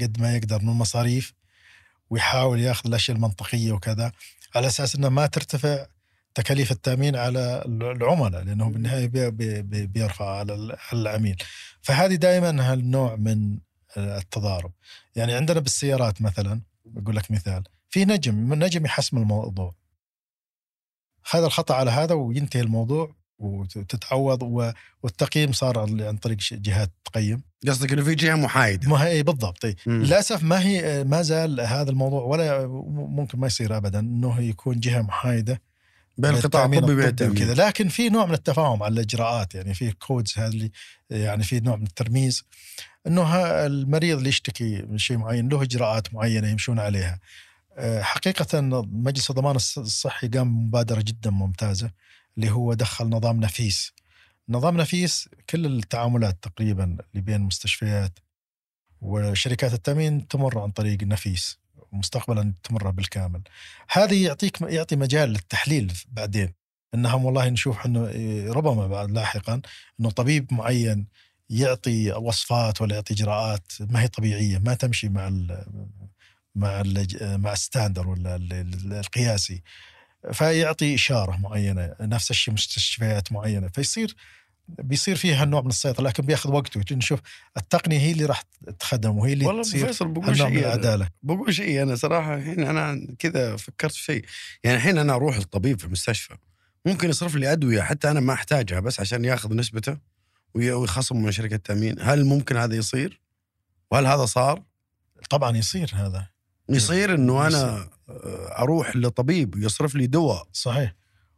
قد ما يقدر من المصاريف ويحاول ياخذ الأشياء المنطقية وكذا. على أساس إنه ما ترتفع تكاليف التأمين على العملاء لأنه بالنهاية بي بي بي بيرفع على ال- على العميل. فهذه دائما هالنوع من التضارب. يعني عندنا بالسيارات مثلا بقول لك مثال في نجم نجم يحسم الموضوع. هذا الخطأ على هذا وينتهي الموضوع. وتتعوض والتقييم صار عن طريق جهات تقيم. قصدك إنه في جهة محايدة. ما هي بالضبط. للأسف ما هي ما زال هذا الموضوع ولا ممكن ما يصير ابدا إنه يكون جهة محايدة. بين القطاع الطبي التأمين. وكذا. لكن في نوع من التفاهم على الإجراءات يعني في كودز هذه يعني في نوع من الترميز إنه المريض اللي يشتكي من شيء معين له إجراءات معينة يمشون عليها. آه، حقيقة مجلس الضمان الص- الصحي قام بمبادرة جدا ممتازة. اللي هو دخل نظام نفيس. نظام نفيس كل التعاملات تقريبا اللي بين المستشفيات وشركات التأمين تمر عن طريق نفيس مستقبلا تمر بالكامل. هذه يعطيك يعطي مجال للتحليل بعدين إنهم والله نشوف إنه إيه، ربما بعد لاحقا إنه طبيب معين يعطي وصفات ولا يعطي إجراءات ما هي طبيعية ما تمشي مع ال مع ال مع ال standard ولا ال- ال- القياسي فيعطي إشارة معينة نفس الشيء مستشفيات معينة فيصير بيصير فيها نوع من السيطرة لكن بيأخذ وقته نشوف التقنية هي اللي راح تخدم وهي اللي والله تصير فيصل بقول شيء العدالة. بقول شيء أنا صراحة الحين أنا كذا فكرت في شيء. يعني الحين أنا أروح الطبيب في المستشفى ممكن يصرف لي أدوية حتى أنا ما أحتاجها بس عشان يأخذ نسبته وي- ويخصم من شركة التامين هل ممكن هذا يصير؟ وهل هذا صار؟ طبعا يصير هذا. يصير إنه أنا أروح لطبيب يصرف لي دواء. صحيح.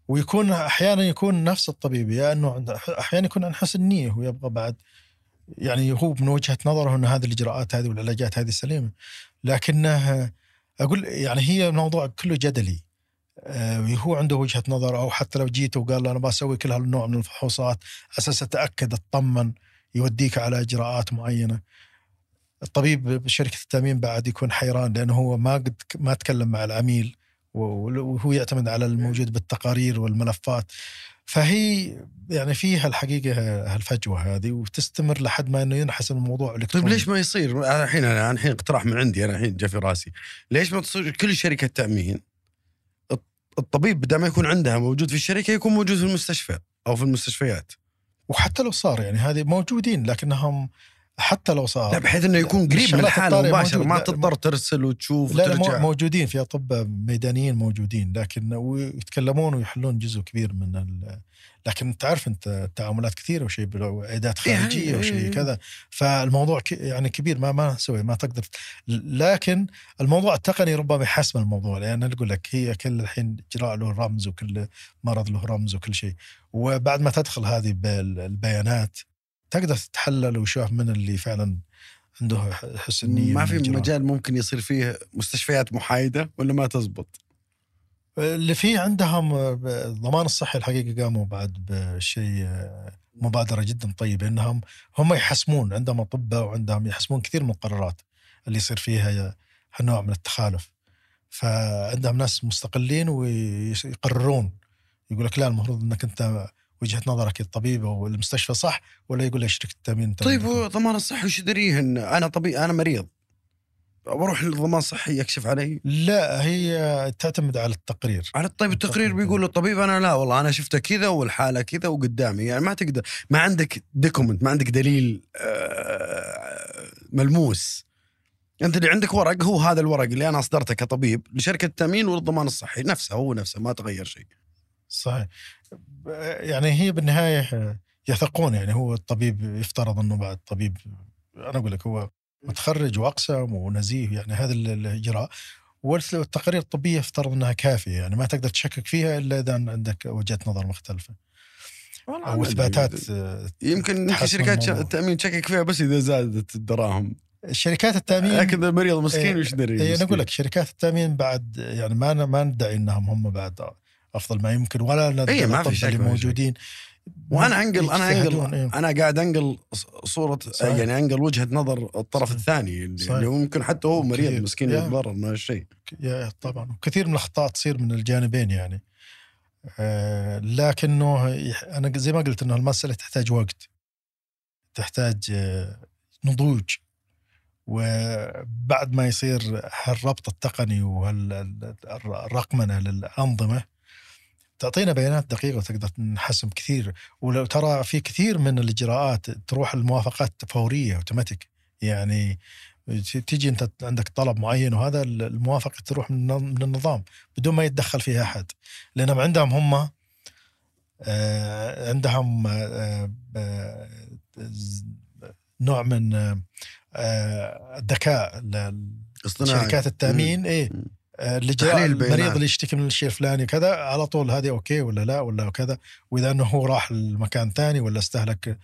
ويكون أحيانا يكون نفس الطبيب يا إنه أحيانا يكون عن حسن نيه ويبغى بعد. يعني هو من وجهة نظره إنه هذه الإجراءات هذه والعلاجات هذه سليمة. لكنه أقول يعني هي الموضوع كله جدلي. آه، هو عنده وجهة نظر أو حتى لو جيت وقال له أنا بسوي كل هالنوع من الفحوصات أساس أتأكد أطمن يوديك على إجراءات معينة. الطبيب بشركة التأمين بعد يكون حيران لأنه هو ما قد ما تكلم مع العميل وهو يعتمد على الموجود بالتقارير والملفات. فهي يعني فيها الحقيقة هالفجوة هذه وتستمر لحد ما إنه ينحسم الموضوع طيب إلكتروني. ليش ما يصير؟ أنا الحين أنا الحين اقتراح من عندي أنا الحين جاء في راسي. ليش ما تصير كل شركة تأمين؟ الط- الطبيب بدل ما يكون عندها موجود في الشركة يكون موجود في المستشفى أو في المستشفيات. وحتى لو صار يعني هذه موجودين لكنهم حتى لو صار. لا بحيث إنه يكون قريب من الحالة موجود. ما تضطر ترسل وتشوف لا وترجع. موجودين في أطباء ميدانيين موجودين لكن ويتكلمون ويحلون جزء كبير من ال... لكن تعرف أنت تعاملات كثيرة وشيء عيادات خارجيه إيه، وشيء إيه. كذا. فالموضوع ك... يعني كبير ما ما نسوي ما تقدر لكن الموضوع التقني ربما يحسم الموضوع لأن أقول لك هي كل الحين إجراء له رمز وكل مرض له رمز وكل شيء. وبعد ما تدخل هذه بال- البيانات تقدر تتحلل وشوف من اللي فعلا عنده حسن نيه ما من في. مجال ممكن يصير فيه مستشفيات محايدة ولا ما تزبط اللي فيه عندهم الضمان الصحي الحقيقة قاموا بعد بشيء مبادرة جدا طيبة إنهم هم يحسمون عندهم أطباء وعندهم يحسمون كثير من القرارات اللي يصير فيها هالنوع من التخالف فعندهم ناس مستقلين ويقررون يقول لك لا المفروض إنك أنت وجهة نظرك الطبيب أو المستشفى صح ولا يقول لك شركة التأمين طيب. هو ضمان الصحي وش يدريه ان أنا طبيب أنا مريض. بروح للضمان الصحي يكشف علي؟ لا هي تعتمد على التقرير. على طيب التقرير. بيقول. الطبيب أنا لا والله أنا شفته كذا والحالة كذا وقدامي. يعني ما تقدر ما عندك دوكيمنت ما عندك دليل آه، ملموس. أنت اللي عندك ورق هو هذا الورق اللي أنا أصدرته كطبيب لشركة التأمين والضمان الصحي. نفسه هو نفسه ما تغير شيء. صحيح يعني هي بالنهاية يثقون يعني هو الطبيب يفترض إنه بعد طبيب أنا أقول لك هو متخرج وأقسم ونزيه يعني هذا ال- الاجراء والتقارير الطبية يفترض إنها كافية يعني ما تقدر تشكك فيها إلا إذا عندك وجهة نظر مختلفة أو. إثباتات يمكن تحسن شركات. التأمين تشكك فيها بس إذا زادت الدراهم شركات التأمين لكن المريض مسكين إيه، وش دري إيه، أنا. أقول لك شركات التأمين بعد يعني ما ما ندعي إنهم هم بعد أفضل ما يمكن ولا إيه، ما في اللي موجودين وأنا انقل أنا انقل إيه. أنا قاعد أنقل صوره صحيح. يعني أنقل وجهة نظر الطرف صحيح. الثاني اللي صحيح. اللي هو ممكن حتى هو مريض كثير. مسكين. يتضرر من هالشيء يا طبعا كثير من الأخطاء تصير من الجانبين يعني آه لكنه أنا زي ما قلت إنه المسألة تحتاج وقت تحتاج آه نضوج وبعد ما يصير هالربط التقني وهالرقمنة للأنظمة تعطينا بيانات دقيقة وتقدر نحسن كثير. ولو ترى في كثير من الإجراءات تروح الموافقات فورية أوتوماتيك. يعني تيجي أنت عندك طلب معين وهذا الموافقة تروح من النظام بدون ما يتدخل فيها أحد. لانهم عندهم هم آه، عندهم آه، آه، نوع من الذكاء اصطناعي شركات التأمين. إيه. اللي جاء. المريض اللي يشتكي من الشيء الفلاني كذا على طول هذه أوكي ولا لا ولا كذا وإذا إنه هو راح لمكان ثاني ولا استهلك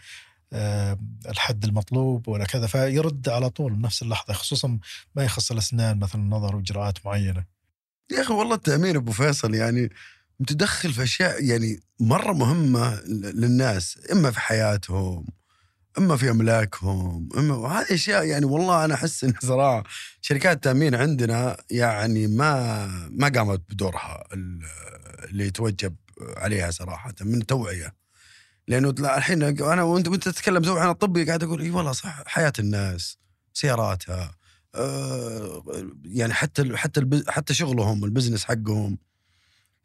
آه، الحد المطلوب ولا كذا فيرد على طول بنفس اللحظة خصوصا ما يخص الأسنان مثلا النظر وإجراءات معينة يا أخي والله التأمين أبو فيصل يعني متدخل في أشياء يعني مرة مهمة للناس إما في حياتهم إما في أملاكهم إما وهذه أشياء يعني والله أنا أحس إن صراحة شركات التأمين عندنا يعني ما ما قامت بدورها ال- اللي يتوجب عليها صراحة من التوعيه لأنه لا الحين أنا وأنت وأنت تتكلم توعيه عن الطبي قاعد أقول إي والله صح حياة الناس سياراتها آه، يعني حتى حتى حتى شغلهم البزنس حقهم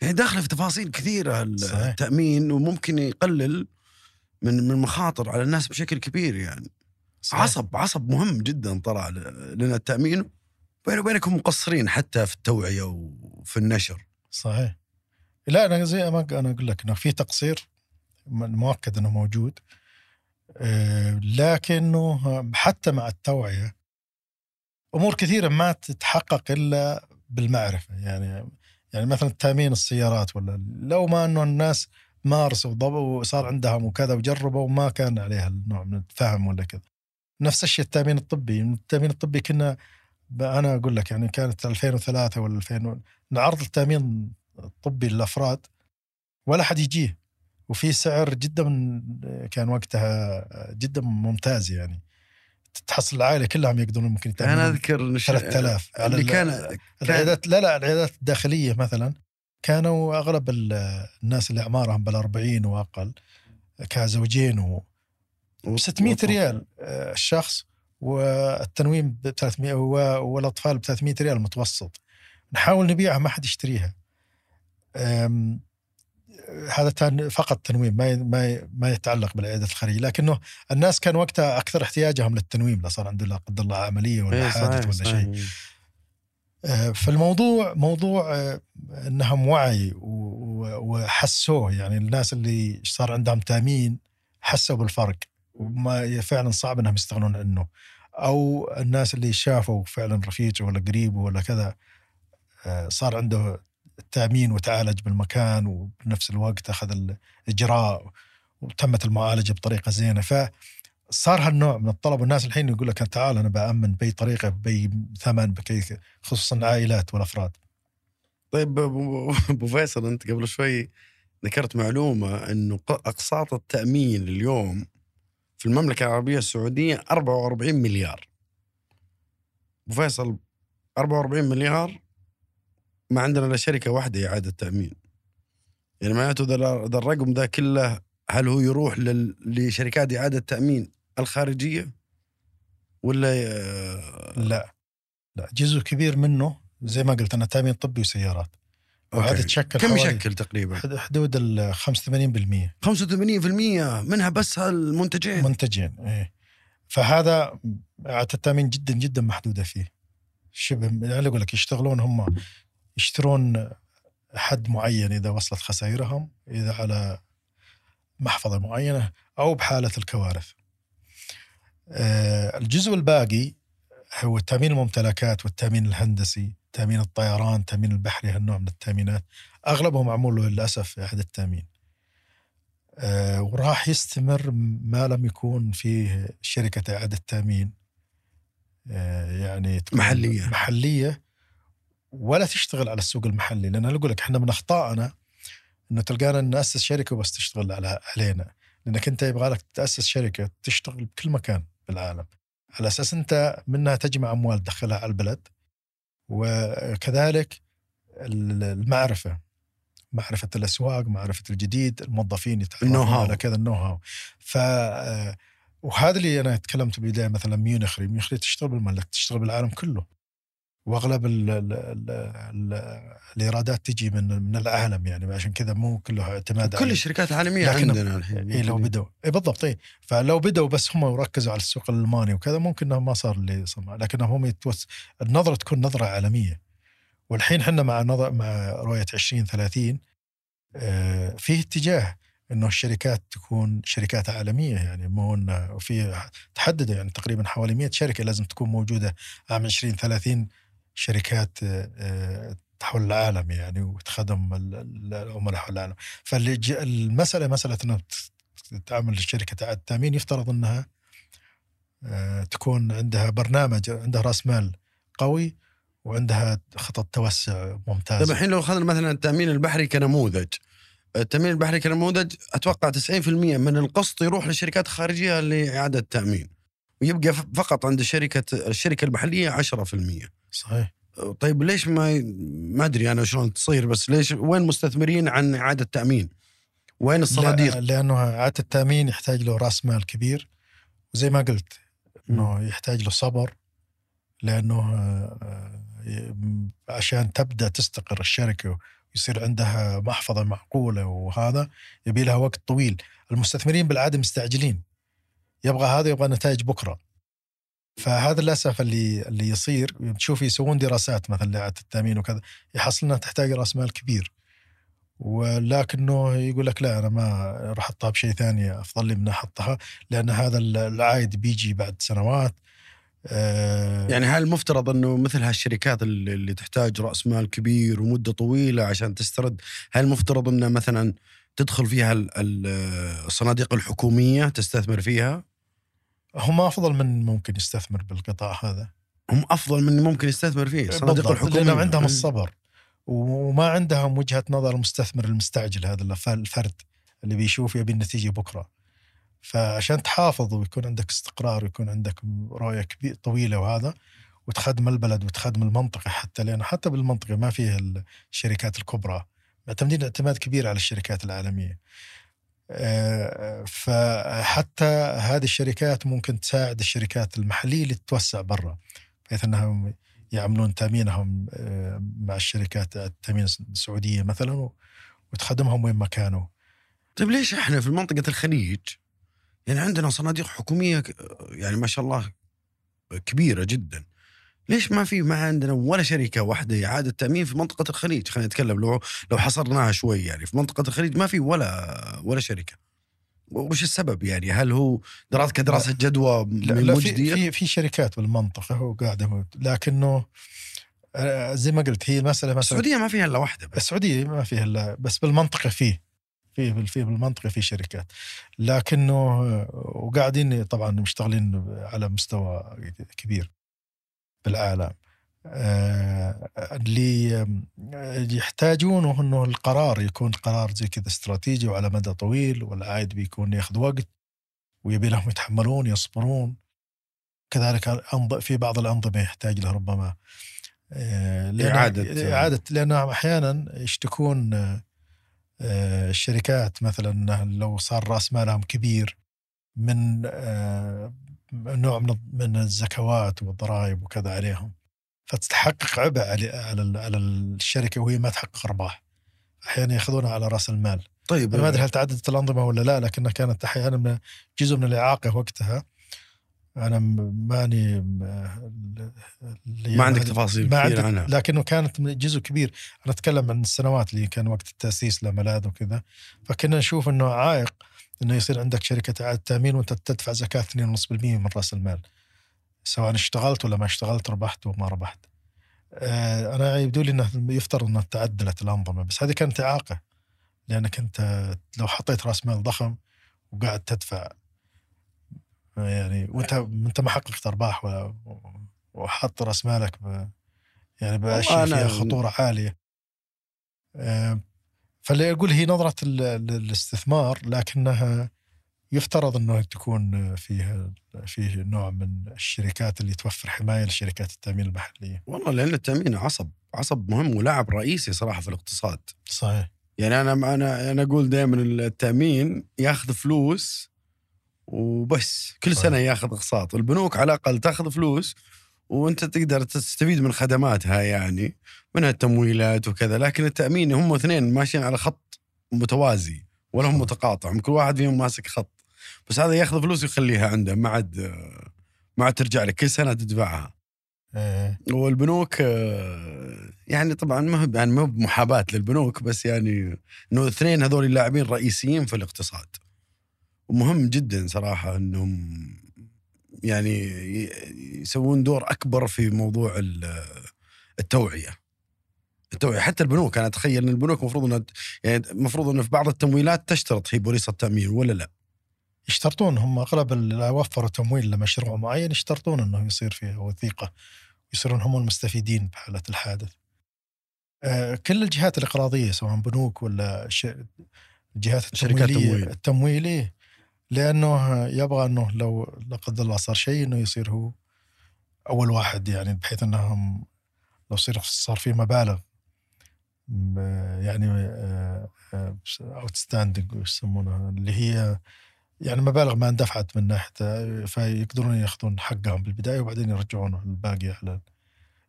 يعني داخلة في تفاصيل كثيرة صحيح. التأمين وممكن يقلل من من المخاطر على الناس بشكل كبير يعني. صحيح. عصب عصب مهم جدا طلع لنا التأمين. بيني وبينكم مقصرين حتى في التوعية وفي النشر. صحيح. لا أنا زي ما أنا أقول لك إنه في تقصير مؤكد إنه موجود. آه، لكنه حتى مع التوعية أمور كثيرة ما تتحقق إلا بالمعرفة. يعني يعني مثلا تأمين السيارات ولا لو ما إنه الناس مارسوا وضبوا وصار عندهم وكذا وجربوا وما كان عليها النوع من الفهم ولا كذا. نفس الشيء التأمين الطبي التأمين الطبي كنا أنا أقول لك يعني كانت 2003 ولا 2000 نعرض التأمين الطبي للأفراد ولا حد يجيه. وفي سعر جدا كان وقتها جدا ممتاز يعني. تحصل العائلة كلهم يقدرون ممكن أنا يتامنون اذكر نش- 3000 على اللي ال- كان كان العيادات لا لا العيادات الداخلية مثلا. كانوا أغلب ال- الناس اللي أعمارهم بال40 وأقل كزوجين و 600 ريال آه، الشخص والتنويم ب 300 و- والأطفال ب 300 ريال متوسط. نحاول نبيعها ما حد يشتريها. هذا فقط تنويم ما ما ما يتعلق بالعيادات الخارجية. لكنه الناس كان وقتها أكثر احتياجهم للتنويم لا صار عنده لا قدر الله عملية ولا إيه، حادث ولا. شيء. فالموضوع موضوع آه، إنهم وعي وحسوه. يعني الناس اللي صار عندهم تأمين حسوا بالفرق وما فعلا صعب إنهم يستغنون عنه. أو الناس اللي شافوا فعلا رفيقه ولا قريبه ولا كذا آه، صار عنده التامين وتعالج بالمكان وبنفس الوقت أخذ الاجراء وتمت المعالجة بطريقة زينة. ف صار هالنوع من الطلب والناس الحين يقول لك تعال أنا بأمن بأي طريقة بأي ثمن بكي خصوصا العائلات والأفراد. طيب ابو فيصل أنت قبل شوي ذكرت معلومة إنه أقساط التأمين اليوم في المملكة العربية السعودية 44 مليار. أبو فيصل 44 مليار ما عندنا إلا شركة واحدة إعادة تأمين. يعني معناته ذا الرقم ذا كله هل هو يروح. لشركات إعادة تأمين؟ الخارجية ولا ي- لا. لا جزء كبير منه زي ما قلت أنا تامين طبي وسيارات. وهذا. تشكل كم يشكل تقريبا؟ حد- حدود ال 85% 85% منها بس هالمنتجين؟ منتجين إيه. فهذا اعاده التأمين جدا جدا محدودة فيه. شبه يعني أقول لك يشتغلون هم يشترون حد معين إذا وصلت خسائرهم إذا على محفظة معينة أو بحالة الكوارث. آه، الجزء الباقي هو تأمين الممتلكات والتأمين الهندسي، تأمين الطيران، تأمين البحري هالنوع من التأمينات، اغلبه معمول له للأسف اعاده تامين. آه، وراح يستمر ما لم يكون فيه شركة إعادة تأمين. آه، يعني محلية. محلية. ولا تشتغل على السوق المحلي لأن أنا أقول لك إحنا من أخطائنا إنه تلقانا ناسس شركة وبس تشتغل على علينا. لأنك أنت يبغى لك تأسس شركة تشتغل بكل مكان. بالعالم على أساس أنت منها تجمع أموال تدخلها على البلد وكذلك ال- المعرفة معرفة الأسواق معرفة الجديد الموظفين يتعرفون. على كذا النو هاو ف آه، وهذا اللي أنا تكلمت بدايه مثلا ميونخ ميونخ تشتغل بالمملكه تشتغل بالعالم كله. وأغلب ال ال ال ال الإيرادات تجي من من العالم يعني عشان كذا مو كله اعتماد كل الشركات العالمية عندنا الحين اي لو بدوا اي بالضبط. اي فلو بدوا بس هم وركزوا على السوق الألماني وكذا ممكن انه ما صار اللي صار لكنهم هم يتوس النظرة تكون نظرة عالمية. والحين إحنا مع نظر مع رؤية 2030 آه، فيه اتجاه إنه الشركات تكون شركات عالمية يعني مو إنه وفي تحددوا يعني تقريبا حوالي 100 شركة لازم تكون موجودة عام 2030 شركات آه، حول العالم يعني وتخدم ال- ال- العملاء حول العالم. فالمساله مسألة إنه تعمل اعاده تامين يفترض إنها آه، تكون عندها برنامج عندها رأس مال قوي وعندها خطط توسع طيب ممتازه الحين لو أخذنا مثلا التأمين البحري كنموذج التأمين البحري كنموذج أتوقع 90% من القسط يروح للشركات الخارجيه لإعادة التأمين ويبقى فقط عند شركة الشركة المحليه 10% صحيح. طيب ليش ما ما أدري أنا شلون تصير بس ليش وين مستثمرين عن إعادة تأمين؟ وين الصناديق؟ لا لأنه إعادة التأمين يحتاج له رأس مال كبير وزي ما قلت إنه يحتاج له صبر لأنه آه، آه، عشان تبدأ تستقر الشركة ويصير عندها محفظة معقولة وهذا يبي لها وقت طويل. المستثمرين بالعادة مستعجلين. يبغى هذا يبغى نتائج بكرة. فهذا للأسف اللي اللي يصير. تشوف يسوون دراسات مثلا لاعاده التامين وكذا يحصل انها تحتاج رأس مال كبير. ولكنه يقول لك لا أنا ما راح أحطها بشيء ثاني أفضل لي من أحطها لأن هذا العائد بيجي بعد سنوات. آه، يعني هل المفترض إنه مثل هالشركات اللي تحتاج رأس مال كبير ومدة طويلة عشان تسترد، هل المفترض انه مثلا تدخل فيها ال- ال- الصناديق الحكومية تستثمر فيها؟ هم أفضل من ممكن يستثمر بالقطاع هذا. هم أفضل من ممكن يستثمر فيه الصناديق بالضبط، الحكوميه لانهم عندهم. الصبر. وما عندهم وجهة نظر المستثمر المستعجل هذا الف- الفرد اللي بيشوف يبي النتيجة بكرة. فعشان تحافظ ويكون عندك استقرار ويكون عندك رؤية كبير طويلة وهذا وتخدم البلد وتخدم المنطقة حتى لأن حتى بالمنطقة ما فيها الشركات الكبرى. معتمدين اعتماد كبير على الشركات العالمية. فحتى هذه الشركات ممكن تساعد الشركات المحلية اللي تتوسع برا بحيث إنهم يعملون تأمينهم آه، مع الشركات التأمين السعودية مثلا وتخدمهم وين ما كانوا. طيب ليش إحنا في منطقة الخليج؟ يعني عندنا صناديق حكومية يعني ما شاء الله كبيرة جدا. ليش ما في ما عندنا ولا شركة واحدة اعاده تأمين في منطقة الخليج؟ خلينا نتكلم لو لو حصرناها شوي يعني. في منطقة الخليج ما في ولا ولا شركة. وش السبب يعني؟ هل هو دراسه كدراسة جدوى لا, في, في في شركات بالمنطقة وقاعده لكنه آه، زي ما قلت هي المسألة مثلا السعودية ما فيها إلا واحدة بس. السعودية ما فيها الا بس بالمنطقة فيه. في في بالمنطقة في شركات. لكنه آه، وقاعدين طبعا مشتغلين على مستوى كبير. بالعالم آه، اللي آه، يحتاجونه إنه القرار يكون قرار زي كذا استراتيجي وعلى مدى طويل والعائد بيكون ياخذ وقت ويبي لهم يتحملون يصبرون. كذلك في بعض الأنظمة يحتاج له ربما آه، إعادة- إعادة لانهم أحيانا يشتكون الشركات مثلا لو صار رأس مالهم كبير من نوع من من الزكوات والضرائب وكذا عليهم. فتتحقق عبء على على ال- على الشركة وهي ما تحقق أرباح. أحيانا يأخذونها على رأس المال. طيب أنا ما أدري هل تعددت الأنظمة ولا لا لكنها كانت أحيانا من- جزء من الإعاقة وقتها. أنا ماني ما عندك تفاصيل ما عندي عنها. لكنه كانت من جزء كبير. أنا أتكلم عن السنوات اللي كان وقت التأسيس لملاذ وكذا. فكنا نشوف إنه عائق. إنه يصير عندك شركة اعاده تأمين وأنت تدفع زكاة 2.5% من رأس المال. سواء اشتغلت ولا ما اشتغلت ربحت وما ربحت. آه، أنا يبدو لي إنه يفترض انها تعدلت الأنظمة بس هذه كانت إعاقة لأنك أنت لو حطيت رأس مال ضخم وقاعد تدفع يعني وأنت أنت ما حققت أرباح ولا وحط رأس مالك ب يعني بأشياء فيها خطورة عالية. آه، فاللي أقول هي نظرة ال- ال- الاستثمار لكنها يفترض إنه تكون فيها فيه نوع من الشركات اللي توفر حماية لشركات التأمين المحلية. والله لأن التأمين عصب عصب مهم ولاعب رئيسي صراحة في الاقتصاد صحيح. يعني أنا أنا أنا أقول دائما التأمين ياخذ فلوس وبس كل صحيح. سنة ياخذ أقساط البنوك على الأقل تاخذ فلوس وانت تقدر تستفيد من خدماتها يعني منها التمويلات وكذا لكن التأمين هم اثنين ماشيين على خط متوازي ولا هم. متقاطع كل واحد فيهم ماسك خط. بس هذا ياخذ فلوس ويخليها عنده ما عاد ما عاد ترجع لك كل سنة تدفعها. إيه، والبنوك يعني طبعا ما هو يعني ما بمحاباة للبنوك بس يعني إنه الاثنين هذول اللاعبين رئيسيين في الاقتصاد. ومهم جدا صراحة إنهم يعني يسوون دور أكبر في موضوع ال- التوعية التوعية حتى البنوك أنا أتخيل إن البنوك المفروض إنها يعني المفروض انه في بعض التمويلات تشترط هي بوليصة التأمين ولا لا؟ يشترطون هم أغلب اللي وفروا تمويل لمشروع معين يشترطون انه يصير فيه وثيقة يصيرون هم المستفيدين بحالة الحادث. آه، كل الجهات الإقراضية سواء بنوك ولا. الجهات شركات التمويلية تمويل. التمويلية لأنه يبغى أنه لو لا قدر الله صار شيء إنه يصير هو أول واحد يعني بحيث إنهم لو صار صار في مبالغ يعني outstanding يسمونها اللي هي يعني مبالغ ما اندفعت من ناحيته فيقدرون يأخذون حقهم بالبداية وبعدين يرجعون الباقي على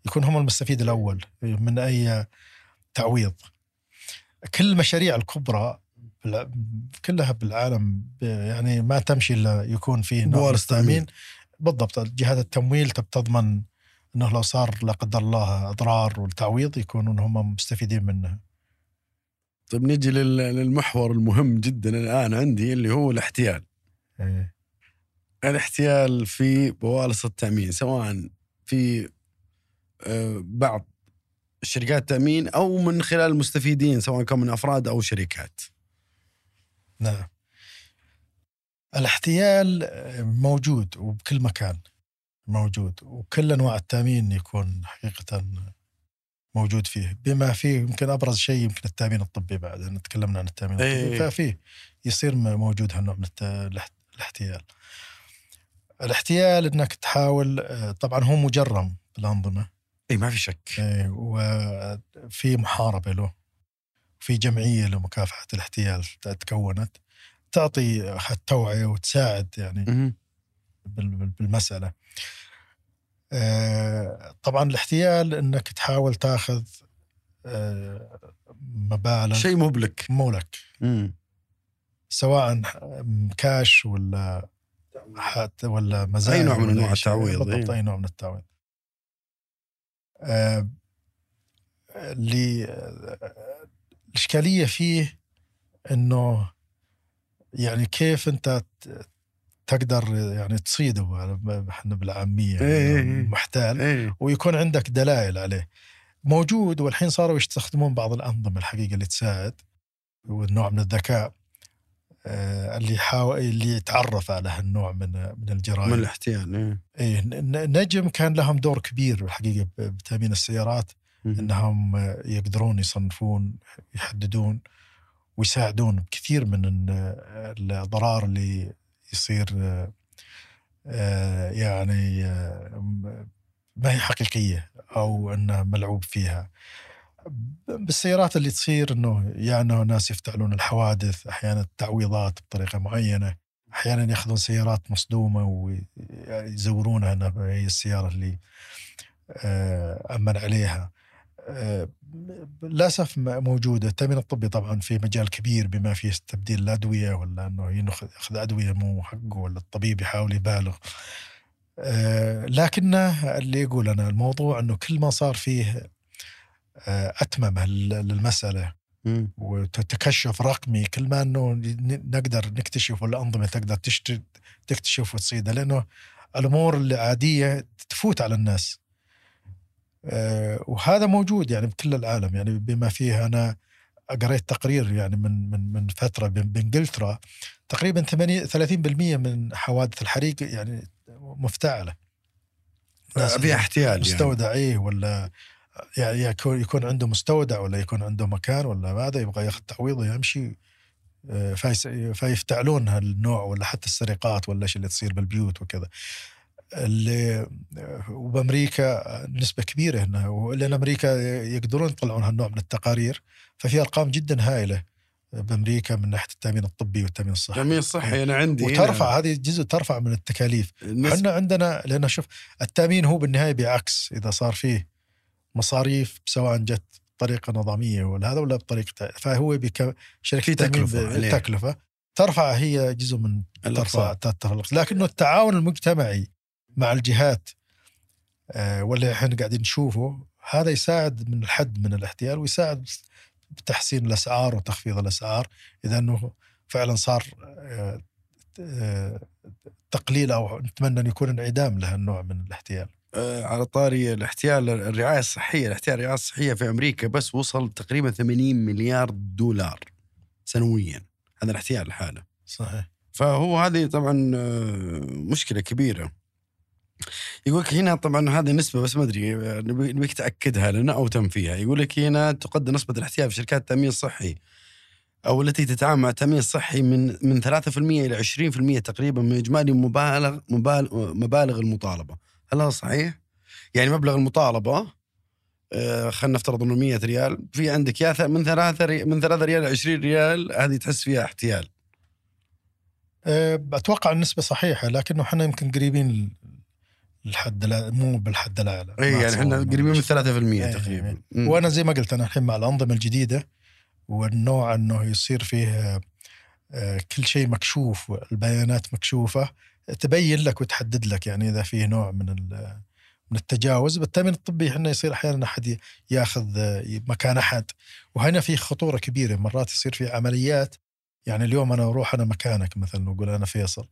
يكون هم المستفيد الأول من أي تعويض. كل المشاريع الكبرى كلها بالعالم يعني ما تمشي إلا يكون فيه نوع. التامين بالضبط جهات التمويل تضمن إنه لو صار لا قدر الله أضرار والتعويض يكونون هم مستفيدين منها. طيب نجي لل- للمحور المهم جدا الآن عندي اللي هو الاحتيال. إيه. الاحتيال في بوالص التأمين سواء في آه، بعض شركات التامين أو من خلال المستفيدين سواء كان من أفراد أو شركات. نعم. الاحتيال موجود وبكل مكان موجود وكل أنواع التأمين يكون حقيقة موجود فيه. بما فيه يمكن أبرز شيء يمكن التأمين الطبي بعد لأن تكلمنا عن التأمين. الطبي. ففيه يصير موجود هالنوع من الاحتيال. الاحتيال إنك تحاول آه، طبعا هو مجرم بالأنظمة. اي ما في شك. إيه، وفي محاربة له. في جمعية لمكافحة الاحتيال تكونت تعطي التوعية وتساعد يعني مهم. بال- بال- بالمسألة آه، طبعا الاحتيال إنك تحاول تاخذ آه، مبالغ شيء مبلك. مولك مم. سواء كاش ولا حت ولا مزايا أي نوع من شيء. التعويض، بالضبط إيه. أي نوع من التعويض آه، اللي الإشكالية فيه إنه يعني كيف أنت ت- تقدر يعني تصيده على- إحنا بالعامية إيه، إيه. محتال ويكون عندك دلائل عليه موجود والحين صاروا يستخدمون بعض الأنظمة الحقيقة اللي تساعد والنوع من الذكاء آه، اللي يحاول اللي يتعرف على هالنوع من من الجرائم من الاحتيال ن- نجم كان لهم دور كبير الحقيقة بتأمين السيارات. إنهم يقدرون يصنفون يحددون ويساعدون بكثير من ال- الضرار اللي يصير آه، يعني آه، ما هي حقيقية أو إنه ملعوب فيها. بالسيارات اللي تصير إنه يا إنه ناس يفتعلون الحوادث أحيانا التعويضات بطريقة معينة أحيانا يأخذون سيارات مصدومة ويزورونها إنها هي السيارة اللي آه، أمن عليها. للأسف م- موجودة التأمين الطبي طبعا في مجال كبير بما فيه تبديل الأدوية ولا إنه يأخذ أدوية مو حقه ولا الطبيب يحاول يبالغ آه، لكنه اللي يقول أنا الموضوع إنه كل ما صار فيه آه، اتممه لل- للمسألة. وتكشف رقمي كل ما إنه نقدر نكتشف والانظمه تقدر تشت- تكتشف وتصيدها لأنه الأمور العاديه تفوت على الناس. آه، وهذا موجود يعني بكل العالم يعني بما فيه أنا قريت تقرير يعني من من من فترة بإنجلترا تقريبا 80 30% من حوادث الحريق يعني مفتعلة. فيها احتيال يعني مستودع إيه ولا يعني يكون يكون عنده مستودع ولا يكون عنده مكان ولا هذا يبغى ياخذ تعويض ويمشي آه، فيفتعلون هالنوع ولا حتى السرقات ولا إيش اللي تصير بالبيوت وكذا اللي وبأمريكا نسبة كبيرة هنا لأن أمريكا يقدرون يطلعون هالنوع من التقارير ففي أرقام جدا هائلة بأمريكا من ناحية التأمين الطبي والتأمين الصحي. تامين صحي أنا عندي وترفع هذه جزء ترفع من التكاليف. إحنا عندنا لأن شوف التأمين هو بالنهاية بعكس إذا صار فيه مصاريف سواء جت بطريقة نظامية ولا هذا ولا بطريقة فهو شركة في التامين تكلفة عليه. تكلفة. ترفع هي جزء من ترفع لكنه التعاون المجتمعي مع الجهات آه، واللي إحنا قاعدين نشوفه هذا يساعد من الحد من الاحتيال ويساعد بتحسين الأسعار وتخفيض الأسعار إذا إنه فعلا صار آه، آه، تقليل أو نتمنى أن يكون انعدام لهالنوع من الاحتيال. على طاري الاحتيال الرعاية الصحية الاحتيال الرعاية الصحية في أمريكا بس وصل تقريبا 80 مليار دولار سنويا هذا الاحتيال لحاله صحيح. فهو هذه طبعا مشكلة كبيرة يقول لك هنا طبعا هذه النسبة بس ما أدري نبي- نبيك تأكدها لنا أو تنفيها يقول لك هنا تقدر نسبة الاحتيال في شركات التأمين الصحي أو التي تتعامل مع التأمين الصحي من من 3% إلى 20% تقريبا من إجمالي مبالغ مبالغ المطالبة. هل هذا صحيح؟ يعني مبلغ المطالبة آه، خلينا نفترض إنه 100 ريال في عندك يا من 3 ري... من 3 ريال ل 20 ريال هذه تحس فيها احتيال. آه، أتوقع النسبة صحيحة لكنه إحنا يمكن قريبين الحد الأ- مو بالحد الاعلى اي يعني إحنا إنه قريبين من مش- 3% إيه، تقريبا. إيه. وأنا زي ما قلت أنا الحين مع الأنظمة الجديدة والنوع إنه يصير فيه آه، كل شيء مكشوف والبيانات مكشوفة تبين لك وتحدد لك يعني إذا فيه نوع من من التجاوز. بالتأمين الطبي إحنا يصير أحيانا أحد ياخذ آه، مكان أحد. وهنا في خطورة كبيرة مرات يصير في عمليات. يعني اليوم أنا أروح أنا مكانك مثلا نقول أنا فيصل.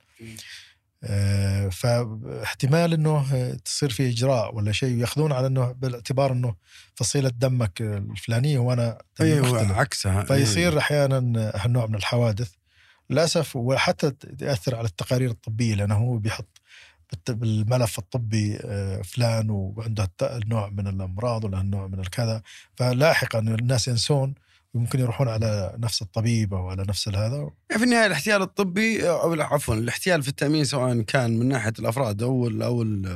فاحتمال إنه آه، تصير في إجراء ولا شيء وياخذون على إنه بالاعتبار إنه فصيلة دمك الفلانية وأنا أيوه مختلف. عكسها فيصير أحيانا هالنوع من الحوادث. للأسف وحتى ياثر على التقارير الطبية لأنه هو بيحط بالملف الطبي آه، فلان وعنده النوع من الأمراض ولا النوع من الكذا فلاحقا الناس ينسون وممكن يروحون على نفس الطبيب أو على نفس هذا. في النهاية الاحتيال الطبي أو عفوا الاحتيال في التأمين سواء كان من ناحية الأفراد أو ال أو ال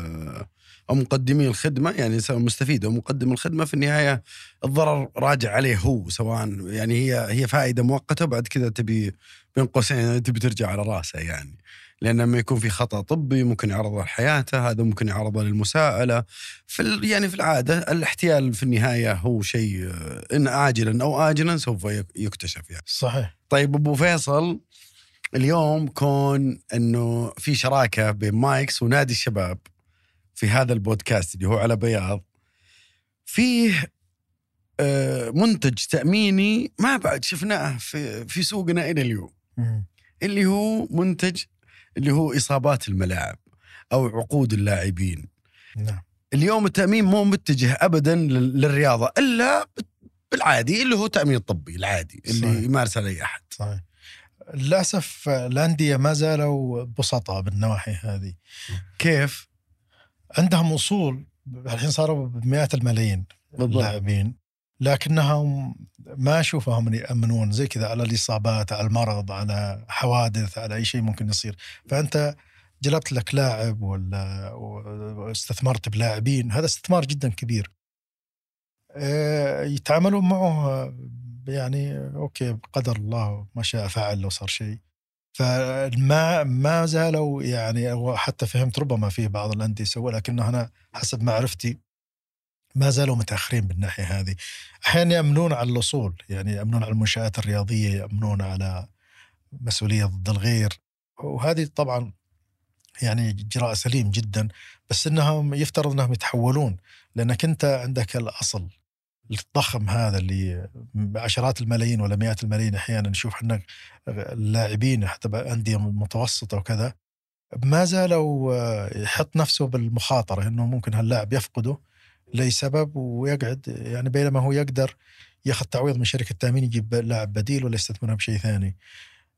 أو مقدمي الخدمة يعني سواء مستفيد أو مقدم الخدمة في النهاية الضرر راجع عليه هو سواء يعني هي هي فائدة مؤقتة وبعد كذا تبي بين قوسين تبي ترجع على رأسه يعني. لأن لما يكون في خطأ طبي ممكن يعرضه لحياته هذا ممكن يعرضه للمساءلة. في يعني في العادة الاحتيال في النهاية هو شيء آه، إن عاجلا أو اجلا سوف يك- يكتشف يعني. صحيح. طيب أبو فيصل اليوم كون إنه في شراكة بين مايكس ونادي الشباب في هذا البودكاست اللي هو على بياض فيه آه، منتج تأميني ما بعد شفناه في في سوقنا إلى اليوم. اللي هو منتج اللي هو إصابات الملاعب أو عقود اللاعبين. نعم. اليوم التأمين مو متجه ابدا لل- للرياضة إلا بالعادي اللي هو تأمين طبي العادي اللي صحيح. يمارسه اي أحد. صحيح. للأسف الأندية ما زالوا بسطاء بالنواحي هذه. كيف؟ عندهم اصول الحين صاروا بمئات الملايين اللاعبين. لكنهم ما أشوفهم يأمنون زي كذا على الإصابات على المرض على حوادث على أي شيء ممكن يصير. فأنت جلبت لك لاعب ولا واستثمرت بلاعبين هذا استثمار جدا كبير. آه، يتعاملون معه يعني أوكي بقدر الله ما شاء فعل لو صار شيء. فما ما زالوا يعني حتى فهمت ربما في بعض الأندية يسوي لكنه أنا حسب معرفتي ما زالوا متأخرين بالناحية هذه. أحيانا يأمنون على الأصول يعني يأمنون على المنشآت الرياضية يأمنون على مسؤولية ضد الغير. وهذه طبعا يعني اجراء سليم جدا بس إنهم يفترض إنهم يتحولون لأنك أنت عندك الأصل الضخم هذا اللي بعشرات الملايين ولا مئات الملايين أحيانا نشوف إحنا اللاعبين حتى بأندية متوسطة وكذا ما زالوا يحط نفسه بالمخاطرة إنه ممكن هاللاعب يفقده. لأي سبب ويقعد يعني بينما هو يقدر ياخذ تعويض من شركة التأمين يجيب لاعب بديل ولا يستثمرها بشيء ثاني.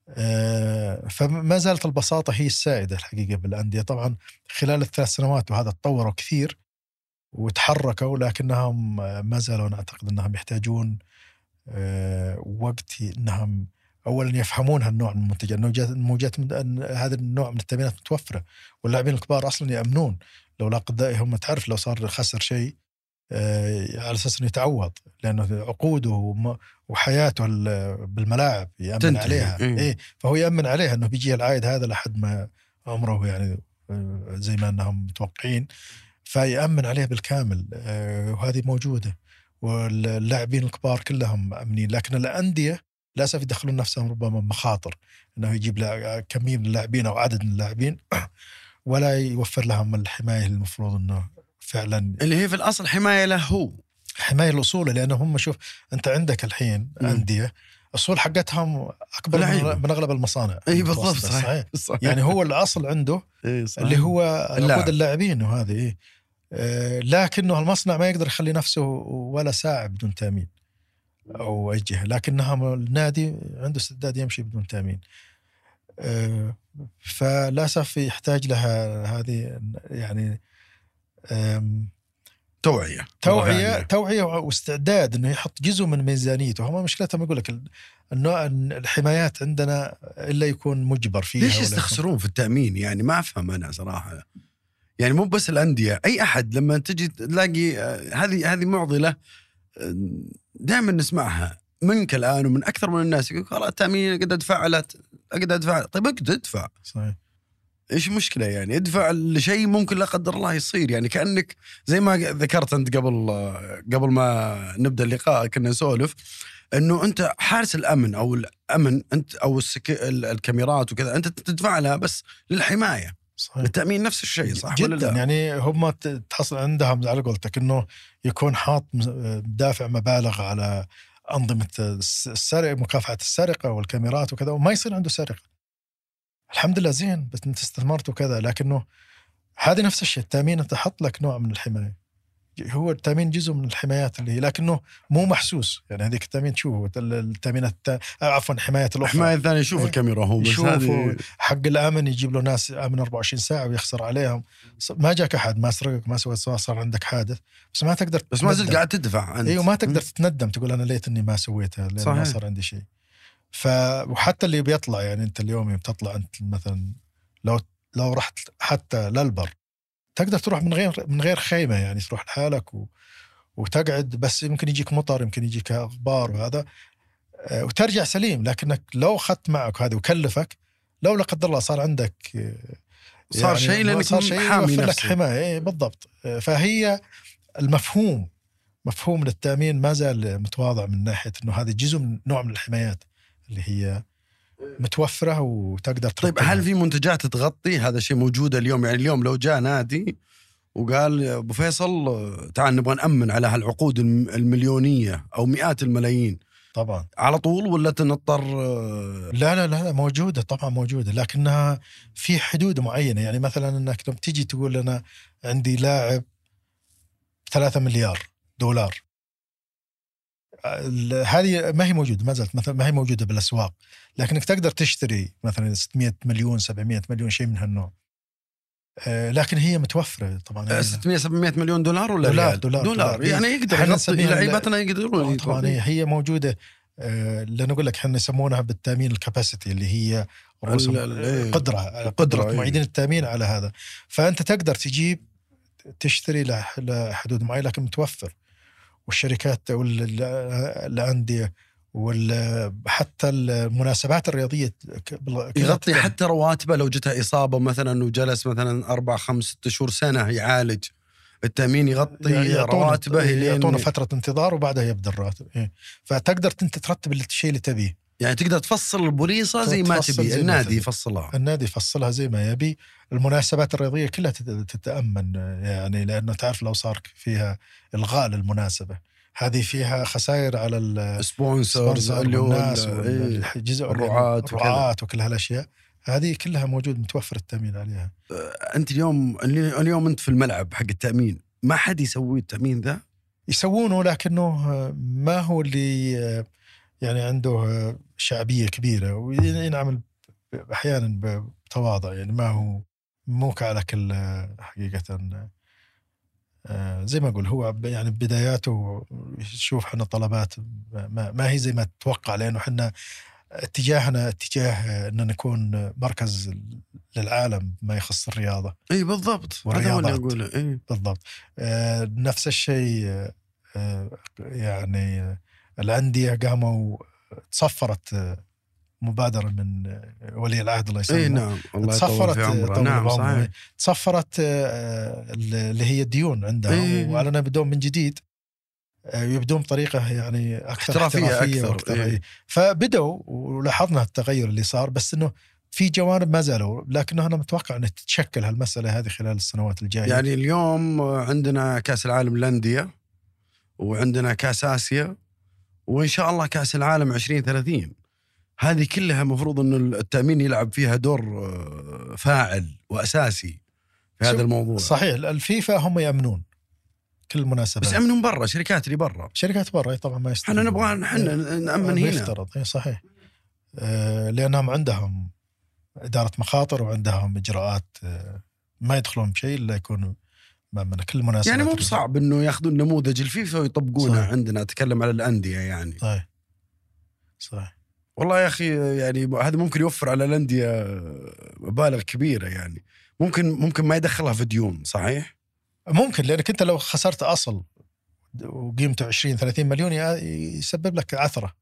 آه، فما زالت البساطة هي السائدة الحقيقة بالأندية. طبعا خلال الثلاث سنوات وهذا تطوروا كثير وتحركوا لكنهم ما زالوا أنا أعتقد إنهم يحتاجون آه، وقت إنهم اولا يفهمون هالنوع من المنتجات الموجات من- هذا النوع من التأمينات متوفرة واللاعبين الكبار أصلا يأمنون. لو لا هم تعرف لو صار خسر شيء على أساس إنه يتعوض لأنه عقوده وحياته ال- بالملاعب يأمن تنتهي. عليها. إيه. إيه فهو يأمن عليها إنه بيجي العائد هذا لحد ما عمره يعني آه، زي ما إنهم متوقعين. فيأمن عليه بالكامل آه، وهذه موجودة. واللاعبين الكبار كلهم امنين لكن الأندية للأسف يدخلون نفسهم ربما مخاطر. إنه يجيب كمية من اللاعبين أو عدد من اللاعبين ولا يوفر لهم الحماية المفروض إنه فعلا اللي هي في الأصل حماية له هو حماية الأصول لأنه هم شوف أنت عندك الحين. انديه الأصول حقتهم أكبر لعيبة. من, أغلب المصانع إي بالضبط المتوسطة، صحيح صحيح يعني هو الأصل عنده إيه صحيح. اللي هو. عقود اللاعبين وهذه إيه. آه، لكنه المصنع ما يقدر يخلي نفسه ولا ساعة بدون تأمين أو أي جهة لكنها النادي عنده استعداد يمشي بدون تأمين آه، فللأسف يحتاج لها هذه يعني توعية ثانية. توعية واستعداد إنه يحط جزء من ميزانيته. هم مشكلتهم يقول لك النوع الحمايات عندنا إلا يكون مجبر فيها ليش يستخسرون في التأمين؟ يعني ما أفهم أنا صراحة. يعني مو بس الأندية أي أحد لما تجي تلاقي آه، هذه هذه معضلة دائما نسمعها منك الآن ومن أكثر من الناس يقول خلاص التأمين قد أدفع له قد أدفع. طيب اقعد أدفع. صحيح. إيش المشكلة يعني؟ ادفع لشيء ممكن لا قدر الله يصير. يعني كأنك زي ما ذكرت أنت قبل قبل ما نبدأ اللقاء كنا نسولف إنه أنت حارس الأمن أو الأمن أنت أو السك... ال- الكاميرات وكذا أنت تدفع لها بس للحماية. صحيح. التامين نفس الشيء صح ولا جدا. لا؟ يعني هم تحصل عندهم على قولتك إنه يكون حاط دافع مبالغ على أنظمة الس- السرقة مكافحة السرقة والكاميرات وكذا وما يصير عنده سرقة. الحمد لله زين بس انت استثمرت وكذا لكنه هذه نفس الشيء التأمين انت حط لك نوع من الحماية. هو التأمين جزء من الحمايات اللي هي لكنه مو محسوس يعني هذيك التأمين تشوفه الت- التأمينات التا- عفوا حمايه الأخرى الحماية الثانية يشوف إيه. الكاميرا هو بس هذه حق الأمن يجيب له ناس أمن 24 ساعة ويخسر عليهم ما جاك أحد ما سرقك ما سوى صار عندك حادث بس ما تقدر بس ما زلت. قاعد تدفع أنت أيوه ما تقدر تتندم تقول أنا ليت إني ما سويتها لأن ما صحيح. صار عندي شيء ف وحتى اللي بيطلع يعني أنت اليوم يوم تطلع أنت مثلا لو لو رحت حتى للبر تقدر تروح من غير من غير خيمة يعني تروح لحالك و... وتقعد بس يمكن يجيك مطر يمكن يجيك غبار وهذا آه، وترجع سليم. لكنك لو أخذت معك هذا وكلفك لو لا قدر الله صار عندك آه، صار شيء لأنك صار شيء حامي لك حماية. إيه بالضبط. آه، فهي المفهوم مفهوم للتأمين ما زال متواضع من ناحية إنه هذا جزء من نوع من الحمايات. اللي هي متوفرة وتقدر طيب. هل في منتجات تغطي هذا الشيء موجود اليوم. يعني اليوم لو جاء نادي وقال أبو فيصل تعال نبغى نأمن على هالعقود الم- المليونية أو مئات الملايين. طبعا. على طول ولا تنضطر؟ آه، لا لا لا موجودة طبعا موجودة لكنها في حدود معينة. يعني مثلا أنك لما تيجي تقول أنا عندي لاعب 3 مليار دولار. هذه ما هي موجودة ما زالت مثلا ما هي موجودة بالأسواق لكنك تقدر تشتري مثلا 600 مليون 700 مليون شيء من هالنوع آه، لكن هي متوفرة طبعا آه، 600 700 مليون دولار ولا دولار-؟ دولار- دولار دولار. يعني يقدر يغطي نسميها لعيبتنا يقدرون آه، طبعا هي هي موجودة آه، لأن أقول لك إحنا يسمونها بالتأمين الكاباسيتي اللي هي رؤوسهم ال- ال- إيه. قدرة إيه. معيدين التأمين على هذا فأنت تقدر تجيب تشتري لح- لحدود معينة لكن متوفر والشركات والانديه وحتى المناسبات كلها يغطي حتى رواتبه لو جته إصابة مثلا وجلس مثلا أربع خمس ست شهور سنة يعالج. التأمين يغطي يعطونا- رواتبه يعطونا لين فترة انتظار وبعدها يبدأ الراتب. إيه. فتقدر أنت ترتب الشيء اللي تبيه. يعني تقدر تفصل البوليصة زي ما تبي. زي النادي. يفصلها. النادي يفصلها زي ما يبي. المناسبات الرياضية كلها تت- تتأمن يعني لأنه تعرف لو صار فيها إلغاء للمناسبة. هذه فيها خسائر على ال سبونسرز sponsor اللي هو والناس ال-. والجزء الرعاة وكل هالأشياء. هذه كلها موجود متوفر التأمين عليها. أنت اليوم اليوم أنت في الملعب حق التأمين ما حد يسوي التأمين ذا؟ يسوونه لكنه ما هو اللي يعني عنده شعبية كبيرة وينعمل أحيانا بتواضع يعني ما هو مو آه، حقيقة آه، زي ما أقول هو يعني بداياته يشوف إحنا طلبات ما, ما هي زي ما تتوقع لأنه إحنا اتجاهنا اتجاه إن نكون مركز للعالم ما يخص الرياضة. إي بالضبط. هذا هو اللي. أقوله إي. بالضبط. آه، نفس الشيء آه، آه، يعني آه، الأندية قاموا تصفرت آه، مبادرة من آه، ولي العهد الله يسلمه اي نعم الله تصفرت في عمره طول نعم. صحيح تصفرت آه، اللي هي الديون عندها إيه. وأعلنوا بدون من جديد آه، يبدون بطريقة يعني أكثر احترافية أكثر، وأكثر إيه. إيه. فبدوا ولاحظنا التغير اللي صار بس إنه في جوانب ما زالوا لكنه أنا متوقع ان تتشكل هالمسألة هذه خلال السنوات الجاية يعني اليوم عندنا كأس العالم للأندية وعندنا كأس آسيا وإن شاء الله كأس العالم 2030 هذه كلها المفروض انه التأمين يلعب فيها دور آه، فاعل وأساسي في هذا الموضوع. صحيح الفيفا هم يأمنون كل المناسبات بس امنهم برا شركات اللي برا. شركات برا طبعا ما يستطيعون إحنا نبغى إحنا نأمن هنا. يفترض إي صحيح. آه، لانهم عندهم إدارة مخاطر وعندهم إجراءات آه، ما يدخلون بشيء إلا يكون من كل المناسبات يعني مو بصعب إنه ياخذون نموذج الفيفا ويطبقونه صحيح. عندنا أتكلم على الأندية يعني. صحيح. صحيح. والله يا أخي يعني هذا ممكن يوفر على الأندية مبالغ كبيرة يعني. ممكن ممكن ما يدخلها في ديون صحيح؟ ممكن لأنك أنت لو خسرت أصل وقيمته 20 30 مليون يسبب لك عثرة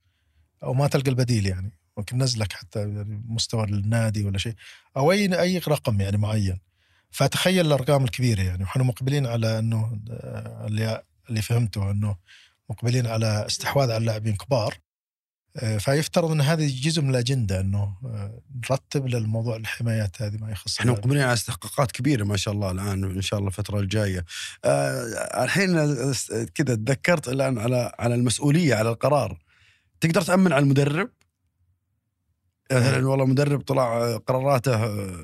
أو ما تلقى البديل يعني. ممكن نزلك حتى يعني مستوى النادي ولا شيء. أو اي أي رقم يعني معين. فتخيل الأرقام الكبيرة يعني ونحن مقبلين على إنه اللي اللي فهمته إنه مقبلين على استحواذ على اللاعبين كبار آه، فيفترض إن هذه جزء من الأجندة إنه آه، نرتب للموضوع الحمايات هذه ما يخص إحنا. مقبلين على استحقاقات كبيرة ما شاء الله الآن إن شاء الله الفترة الجاية. آه الحين كذا تذكرت الآن على على المسؤولية على القرار. تقدر تأمن على المدرب؟ مثلا والله مدرب طلع قراراته آه،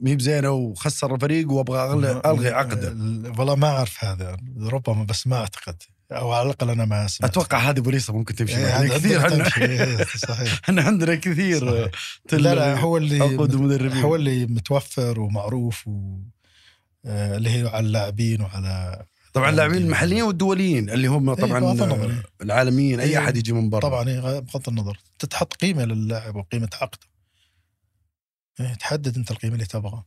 مي بزينة وخسر الفريق وأبغى ألغي عقده. ال- والله ما أعرف هذا. ربما بس ما أعتقد. أو على الأقل أنا ما سمعت أتوقع هذه بوليسة ممكن تمشي إيه، هذا كثير عندنا. إيه، صحيح. إحنا عندنا كثير لا لا هو اللي عقود المدربين هو اللي متوفر ومعروف و آه، اللي هي على اللاعبين وعلى طبعا اللاعبين المحليين والدوليين اللي هم إيه، طبعا إيه. العالميين. أي إيه، أحد يجي من برا. طبعا بغض النظر. انت تحط قيمة للاعب وقيمة عقده. تحدد أنت القيمة اللي تبغاها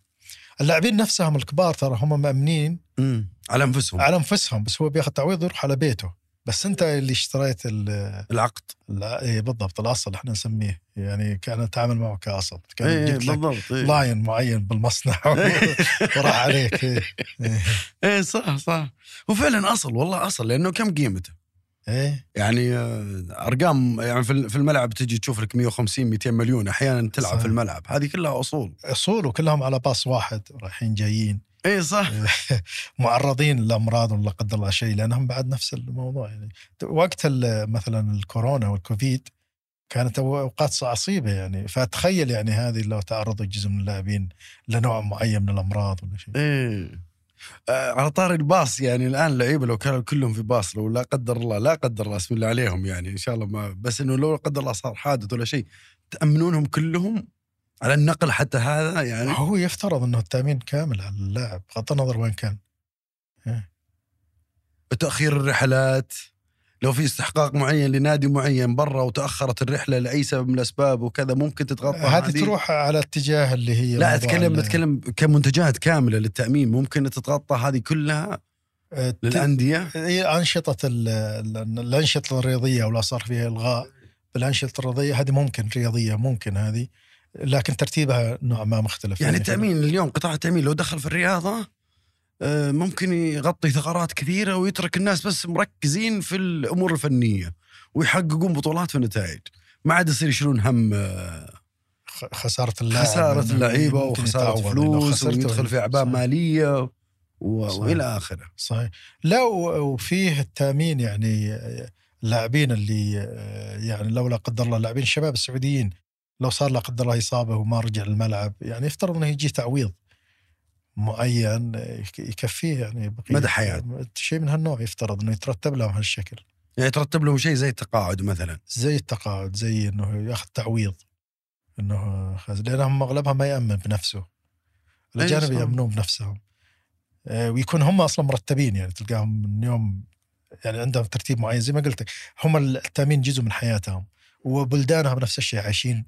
اللاعبين نفسهم الكبار ترى هم مأمنين مم. على أنفسهم. على أنفسهم بس هو بياخذ تعويض يروح على بيته. بس أنت اللي اشتريت ال- العقد. لا إيه بالضبط الأصل إحنا نسميه. يعني كأن نتعامل معه كأصل. كأن إيه لك بالضبط إيه. لاين معين بالمصنع. وراح عليك إيه. إيه. إيه صح صح. وفعلا أصل والله أصل لأنه كم قيمته؟ إيه. يعني آه، أرقام يعني في الملعب تجي تشوف لك 150 200 مليون أحيانا تلعب صح. في الملعب. هذه كلها أصول. أصول وكلهم على باص واحد رايحين جايين. اي صح. معرضين لامراض ولا قدر الله شيء لأنهم بعد نفس الموضوع. يعني وقت مثلا الكورونا والكوفيد كانت أوقات عصيبة يعني. فتخيل يعني هذه لو تعرضوا جزء من اللاعبين لنوع معين من الأمراض ولا شيء. إيه. آه على طاري الباص يعني الآن اللعيبه لو كانوا كلهم في باص لو لا قدر الله لا قدر الله بسم الله عليهم يعني إن شاء الله ما بس إنه لو قدر الله صار حادث ولا شيء تأمنونهم كلهم على النقل حتى هذا يعني؟ هو يفترض إنه التأمين كامل على اللاعب بغض النظر وين كان. تأخير الرحلات. لو في استحقاق معين لنادي معين برا وتأخرت الرحلة لأي سبب من الأسباب وكذا ممكن تتغطى هذه تروح على اتجاه اللي هي لا اتكلم بتكلم كمنتجات كاملة للتأمين. ممكن تتغطى هذه كلها ت- للأندية؟ هي أنشطة ال- ال- الأنشطة الرياضية ولا صار فيها إلغاء بالأنشطة الرياضية. هذه ممكن رياضية ممكن هذه لكن ترتيبها نوع ما مختلف. يعني التأمين اليوم قطاع التأمين لو دخل في الرياضة ممكن يغطي ثغرات كثيرة ويترك الناس بس مركزين في الأمور الفنية ويحققون بطولات ونتائج. ما عاد يصير يشيلون هم آه، خ- خسارة اللاعب. خسارة اللعيبة وخسارة فلوس ويدخل في أعباء. مالية. وإلى آخره. صحيح. لا وفيه التأمين يعني آه، اللاعبين اللي آه، يعني لو لا قدر الله اللاعبين الشباب السعوديين لو صار لا قدر الله إصابة وما رجع الملعب يعني يفترض إنه يجي تعويض. معين يك- يكفيه يعني بقية مدى حياة. شيء من هالنوع يفترض إنه يترتب لهم هالشكل يعني ترتب لهم شيء زي التقاعد مثلا زي التقاعد زي إنه يأخذ تعويض إنه. لأنهم اغلبها ما يأمن بنفسه الأجانب. يأمنون بنفسهم آه، ويكون هم أصلا مرتبين يعني تلقاهم من يوم يعني عندهم ترتيب معين زي ما قلت لك، هم التأمين جزء من حياتهم وبلدانهم نفس الشيء عايشين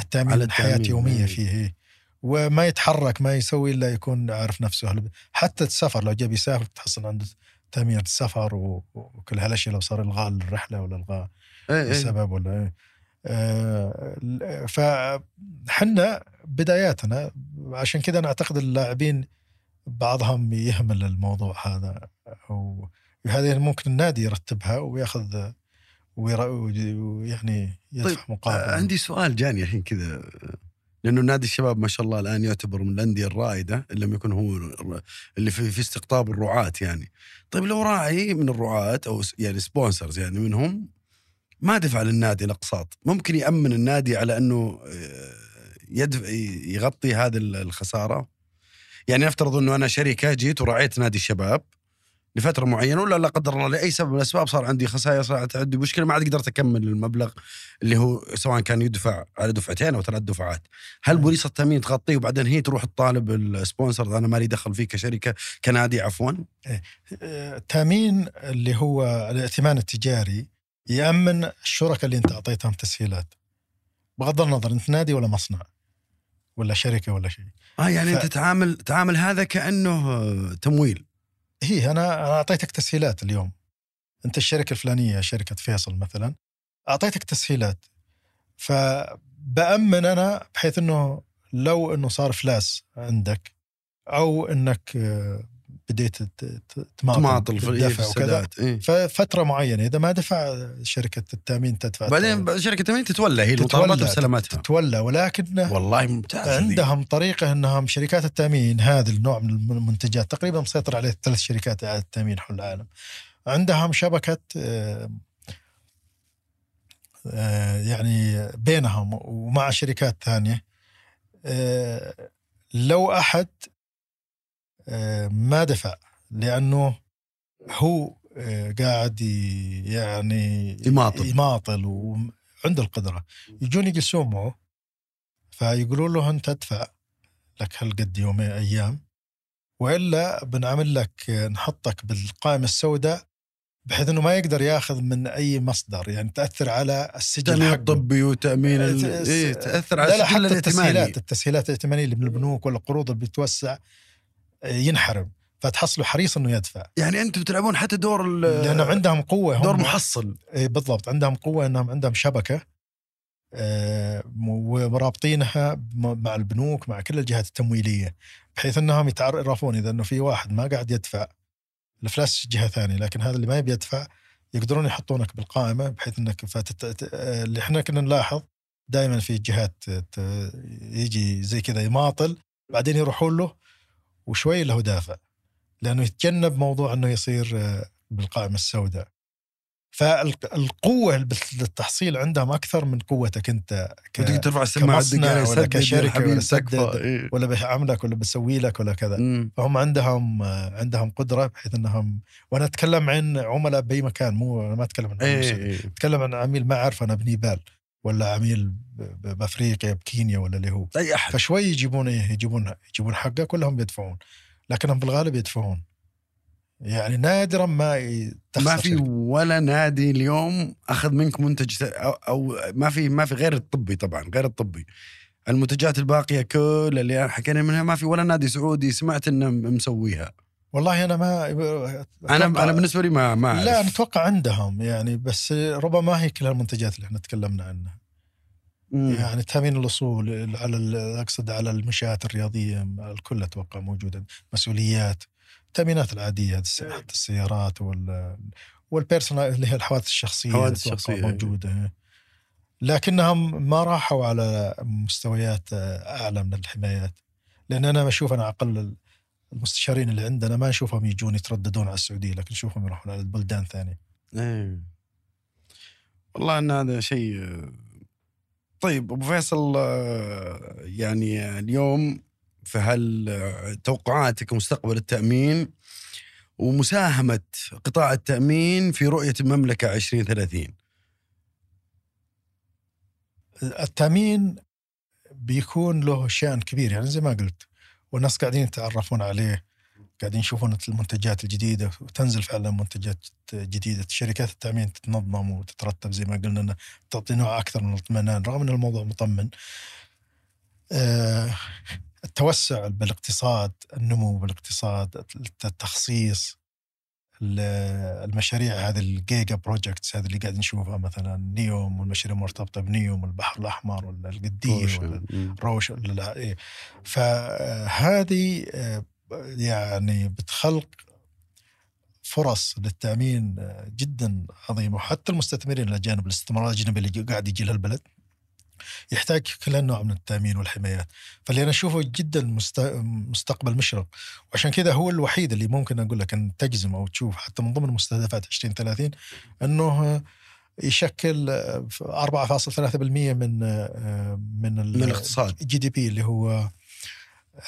التأمين على من حياة التأمين، يومية إيه. فيه إيه. وما يتحرك ما يسوي إلا يكون عارف نفسه. حتى السفر لو جاب يسافر تحصل عنده تامين السفر وكل هالأشياء لو صار الغاء الرحلة ولا الغاء إيه إيه. بسبب ولا إيه. آه، فحنا بداياتنا عشان كذا أنا أعتقد اللاعبين بعضهم يهمل الموضوع هذا أو هذه ممكن النادي يرتبها وياخذ ويعني يدفع طيب، مقابل. عندي سؤال جاني الحين كذا. لأنه نادي الشباب ما شاء الله الآن يعتبر من الأندية الرائدة إن لم يكن هو اللي في, في استقطاب الرعاة يعني. طيب لو راعي من الرعاة أو يعني سبونسرز يعني منهم ما دفع للنادي الأقساط، ممكن يأمن النادي على أنه آه، يدفع يغطي هذه الخسارة؟ يعني نفترض أنه أنا شركة جيت ورعيت نادي الشباب لفترة معينة ولا لا قدر الله لأي سبب من الأسباب صار عندي خسائر صارت عندي مشكلة ما عاد قدرت أكمل المبلغ اللي هو سواء كان يدفع على دفعتين أو ثلاث دفعات. هل نعم. بوليصه التأمين تغطيه وبعدين هي تروح تطالب السبونسر أنا مالي دخل فيه كشركة كنادي عفوا. آه، التأمين اللي هو الائتمان التجاري يأمن الشركاء اللي أنت أعطيتهم تسهيلات بغض النظر أنت نادي ولا مصنع ولا شركة ولا شيء. آه يعني ف- أنت تعامل تعامل هذا كأنه تمويل. هي أنا أنا أعطيتك تسهيلات اليوم. أنت الشركة الفلانية شركة فيصل مثلا أعطيتك تسهيلات. فبأمن أنا بحيث إنه لو إنه صار افلاس عندك أو إنك آه، بديت تماطل في إيه، في بالدفع وكذا إيه. ففترة معينة إذا ما دفع شركة التأمين تدفع بعدين شركة التأمين تتولى هي المطالبات تتولى وسلامتها تتولى ولكن والله ممتاز. عندهم طريقة إنهم شركات التأمين هذا النوع من المنتجات تقريبا مسيطر عليه ثلاث شركات اعاده التأمين حول العالم. عندهم شبكة آه، آه، يعني بينهم ومع شركات ثانية. آه، لو أحد ما دفع لأنه هو آه، قاعد يعني يماطل. يماطل وعنده القدرة. يجون يجلسون معه فيقولوا له أنت ادفع لك هالقد يومين أيام وإلا بنعمل لك نحطك بالقائمة السوداء بحيث إنه ما يقدر ياخذ من أي مصدر يعني تأثر على السجل التامين الطبي وتأمين ال- إيه تأثر على لا لا حتى التسهيلات التسهيلات الائتمانيه اللي من البنوك ولا القروض اللي بتوسع آه، ينحرم فتحصله حريص إنه يدفع. يعني أنتم تلعبون حتى دور لأنه عندهم قوة هم. دور محصل. إيه بالضبط. عندهم قوة إنهم عندهم شبكة آه، ورابطينها مع البنوك مع كل الجهات التمويلية بحيث إنهم يتعرفون إذا إنه في واحد ما قاعد يدفع الافلاس جهة ثانية لكن هذا اللي ما يبي يدفع يقدرون يحطونك بالقائمة بحيث إنك فتت... اللي إحنا كنا نلاحظ دائما في جهات يجي زي كذا يماطل بعدين يروحون له وشوي له دافع لأنه يتجنب موضوع إنه يصير آه، بالقائمة السوداء فالقوة للتحصيل عندهم أكثر من قوتك أنت ك... ترفع كمصنع ولا حبيبي ولا. سدد. إيه. ولا بعملك ولا بسوي لك ولا كذا مم. فهم عندهم آه، عندهم قدرة بحيث إنهم وأنا أتكلم عن عملاء بأي مكان مو أنا ما أتكلم عن سعودي. إيه. أتكلم عن عميل ما أعرف أنا بنيبال ولا عميل بأفريقيا بكينيا ولا اللي هو. أي أحد. فشوي يجيبون إيه يجيبون يجيبون حقه كلهم يدفعون لكنهم بالغالب يدفعون. يعني نادرا ما ما في. ولا نادي اليوم أخذ منك منتج أو, أو ما في ما في غير الطبي طبعا غير الطبي. المنتجات الباقية كل اللي حكينا منها ما في ولا نادي سعودي سمعت إنه مسويها. والله أنا ما أنا أنا بالنسبة لي ما ما لا. نتوقع عندهم يعني بس ربما هي كل المنتجات اللي إحنا تكلمنا عنها. مم. يعني تامين الأصول على ال- أقصد على المنشآت الرياضية الكل أتوقع موجودة. مسؤوليات التأمينات العادية حتى السيارات وال والبيرسونال اللي هي الحوادث الشخصية حوادث أتوقع شخصية، موجودة. لكنهم ما راحوا على مستويات أعلى من الحمايات. لأن أنا بشوف أنا أقل المستشارين اللي عندنا ما نشوفهم يجون يترددون على السعودية لكن نشوفهم يروحون على بلدان ثانية. إيه. والله إن هذا شيء طيب أبو فيصل آه، يعني اليوم في هل توقعاتك مستقبل التأمين ومساهمة قطاع التأمين في رؤية المملكة 2030 التأمين بيكون له شأن كبير يعني زي ما قلت والناس قاعدين يتعرفون عليه قاعدين يشوفون المنتجات الجديدة. وتنزل فعلا منتجات جديدة شركات التأمين تتنظم وتترتب زي ما قلنا إنه تعطي نوع أكثر من الاطمئنان رغم إن الموضوع مطمن. آه، التوسع بالإقتصاد النمو بالإقتصاد التخصيص المشاريع هذه ال giga projects هذه اللي قاعد نشوفها مثلا نيوم والمشاريع المرتبطه بنيوم البحر الأحمر ولا القديم ولا روش ولا إيه. فهذه آه، يعني بتخلق فرص للتأمين آه، جدا عظيمة. وحتى المستثمرين الأجانب الاستثمار الأجنبي اللي قاعد يجي للبلد يحتاج كل نوع من التأمين والحمايات. فاللي أنا أشوفه جدا مستقبل مشرق. وعشان كذا هو الوحيد اللي ممكن أقول لك إن تجزم أو تشوف حتى من ضمن مستهدفات 2030 إنه يشكل 4.3% من من من الاقتصاد. الجي دي بي اللي هو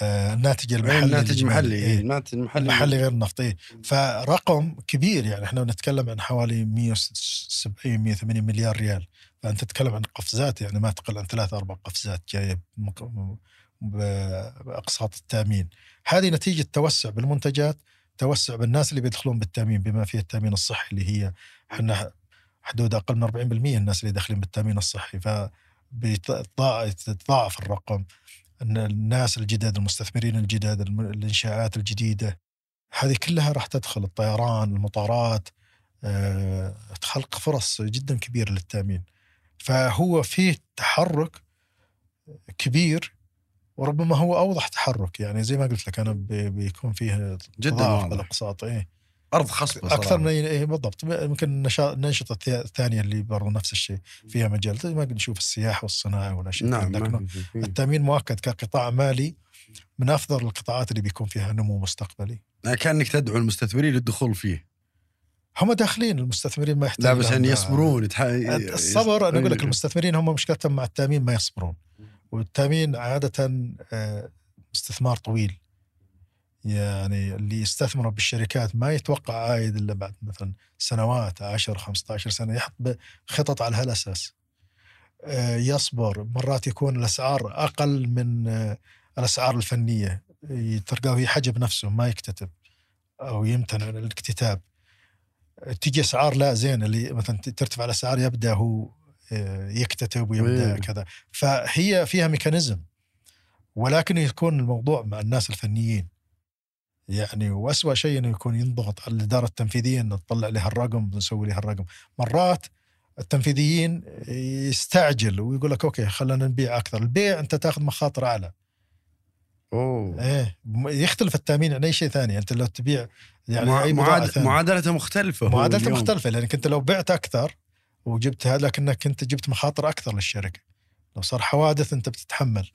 الناتج المحلي الناتج المحلي إيه؟ الناتج المحلي. المحلي غير النفطي فرقم كبير يعني إحنا نتكلم عن حوالي 170 180 مليار ريال. فانت تتكلم عن قفزات يعني ما تقل عن ثلاث أربع قفزات جاية بأقساط التأمين. هذه نتيجة توسع بالمنتجات توسع بالناس اللي بيدخلون بالتأمين بما فيه التأمين الصحي اللي هي إحنا حدود أقل من 40% الناس اللي داخلين بالتأمين الصحي. ف بيتضاعف الرقم إن الناس الجدد المستثمرين الجدد الإنشاءات الجديدة هذه كلها راح تدخل الطيران المطارات أه خلق فرص جدا كبيرة للتأمين. فهو فيه تحرك كبير وربما هو أوضح تحرك. يعني زي ما قلت لك أنا بيكون فيه جدا الاقساط إيه. أرض خصبة صراحة. أكثر من إيه بالضبط. يمكن النشطه الثانية اللي برضو نفس الشيء فيها مجال. زي ما نشوف السياحه والصناعة والأشياء نعم لكن التأمين مؤكد كقطاع مالي من أفضل القطاعات اللي بيكون فيها نمو مستقبلي. كأنك تدعو المستثمرين للدخول فيه. هم داخلين المستثمرين ما يحتاجون لا بس ان يصبرون يتح... الصبر أنا أقول لك المستثمرين هم مشكلتهم مع التامين ما يصبرون. والتامين عادة آه، استثمار طويل. يعني اللي يستثمر بالشركات ما يتوقع عائد إلا بعد مثلا سنوات 10 15 سنة يحط خطط على هالأساس. آه، يصبر. مرات يكون الأسعار أقل من آه، الأسعار الفنية. تلقاه يحجب نفسه ما يكتتب أو يمتنع عن الاكتتاب. تجي أسعار لا زين اللي مثلا ترتفع الأسعار يبدأ هو آه، يكتتب ويبدأ إيه. كذا. فهي فيها mechanism ولكن يكون الموضوع مع الناس الفنيين. يعني وأسوأ شيء إنه يكون ينضغط على الإدارة التنفيذية إنه تطلع لها الرقم ونسوي لها الرقم. مرات التنفيذيين يستعجل ويقول لك okay خلينا نبيع أكثر. البيع أنت تاخذ مخاطر أعلى. أوه. إيه يختلف التامين عن أي شيء ثاني. أنت لو تبيع يعني مع... أي معاد... معادلته مختلفة معادلته مختلفة لأنك أنت لو بعت أكثر وجبت هذا لكنك أنت جبت مخاطر أكثر للشركة. لو صار حوادث أنت بتتحمل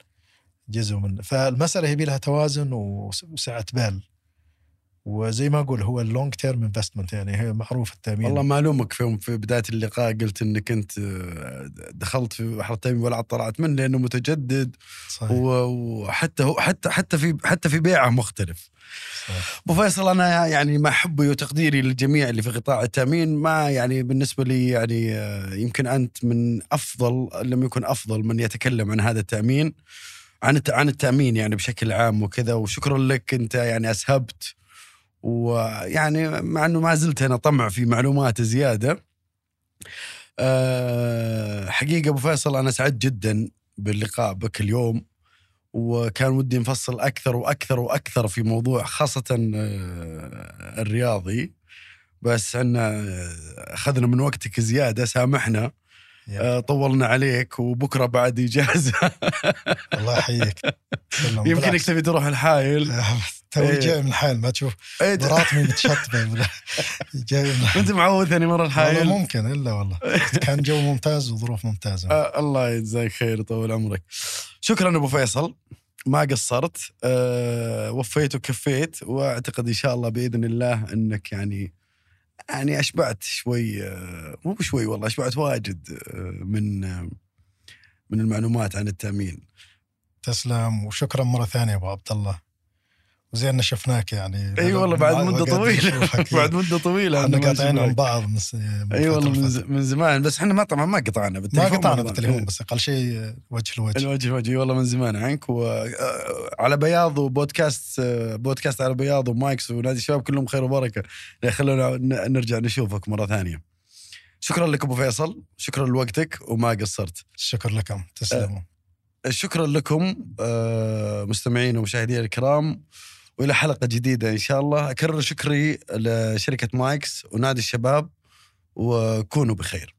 جزء من فالمسألة يبي لها توازن وسعة بال. وزي ما أقول هو ال long term investment يعني هي معروف التأمين. والله ما الومك في في بداية اللقاء قلت إنك أنت آه، دخلت في بحر التامين ولا طلعت منه لأنه متجدد. صحيح. وحتى هو حتى حتى في حتى في بيعه مختلف. أبو فيصل أنا يعني مع حبي وتقديري للجميع اللي في قطاع التأمين ما يعني بالنسبة لي يعني آه، يمكن أنت من أفضل لم يكن أفضل من يتكلم عن هذا التأمين عن عن التأمين يعني بشكل عام وكذا. وشكرا لك أنت يعني أسهبت ويعني مع إنه ما زلت أنا طمع في معلومات زيادة أه حقيقة أبو فيصل أنا سعدت جدا باللقاء بك اليوم وكان ودي نفصل أكثر وأكثر وأكثر في موضوع خاصة أه الرياضي. بس عنا أخذنا من وقتك زيادة سامحنا أه طولنا عليك وبكرة بعد إجازة. الله يحييك. يمكنك تبي تروح الحايل تو إيه. جاي من الحال ما تشوف. براتمي متشطبه جاي من انت معود ثاني مرة الحال؟ والله ممكن إلا والله. كان جو ممتاز وظروف ممتازة. آه الله يجزاك خير ويطول عمرك. شكرا أبو فيصل. ما قصرت. أه وفيت وكفيت وأعتقد إن شاء الله بإذن الله إنك يعني يعني أشبعت شوي آه، مو بشوي والله أشبعت واجد آه، من آه، من المعلومات عن التأمين. تسلم وشكرا مرة ثانية أبو عبد الله. وزين شفناك يعني. إي والله بعد مدة طويلة. بعد مدة طويلة إحنا ما قاطعين عن. بعض من إي والله فترة من, زمان. بس إحنا ما طبعا ما قطعنا ما بالتليفون قطعنا مرة. بالتليفون بس أقل شيء وجه لوجه. الوجه وجه والله من زمان عنك. وعلى بياض وبودكاست آه، بودكاست على بياض ومايكس ونادي الشباب كلهم خير وبركة. خلونا نرجع نشوفك مرة ثانية. شكرا لك أبو فيصل. شكرا لوقتك وما قصرت. شكر لكم. تسلموا. شكرا لكم آه، مستمعين ومشاهدينا الكرام. وإلى حلقة جديدة إن شاء الله. أكرر شكري لشركة مايكس ونادي الشباب وكونوا بخير.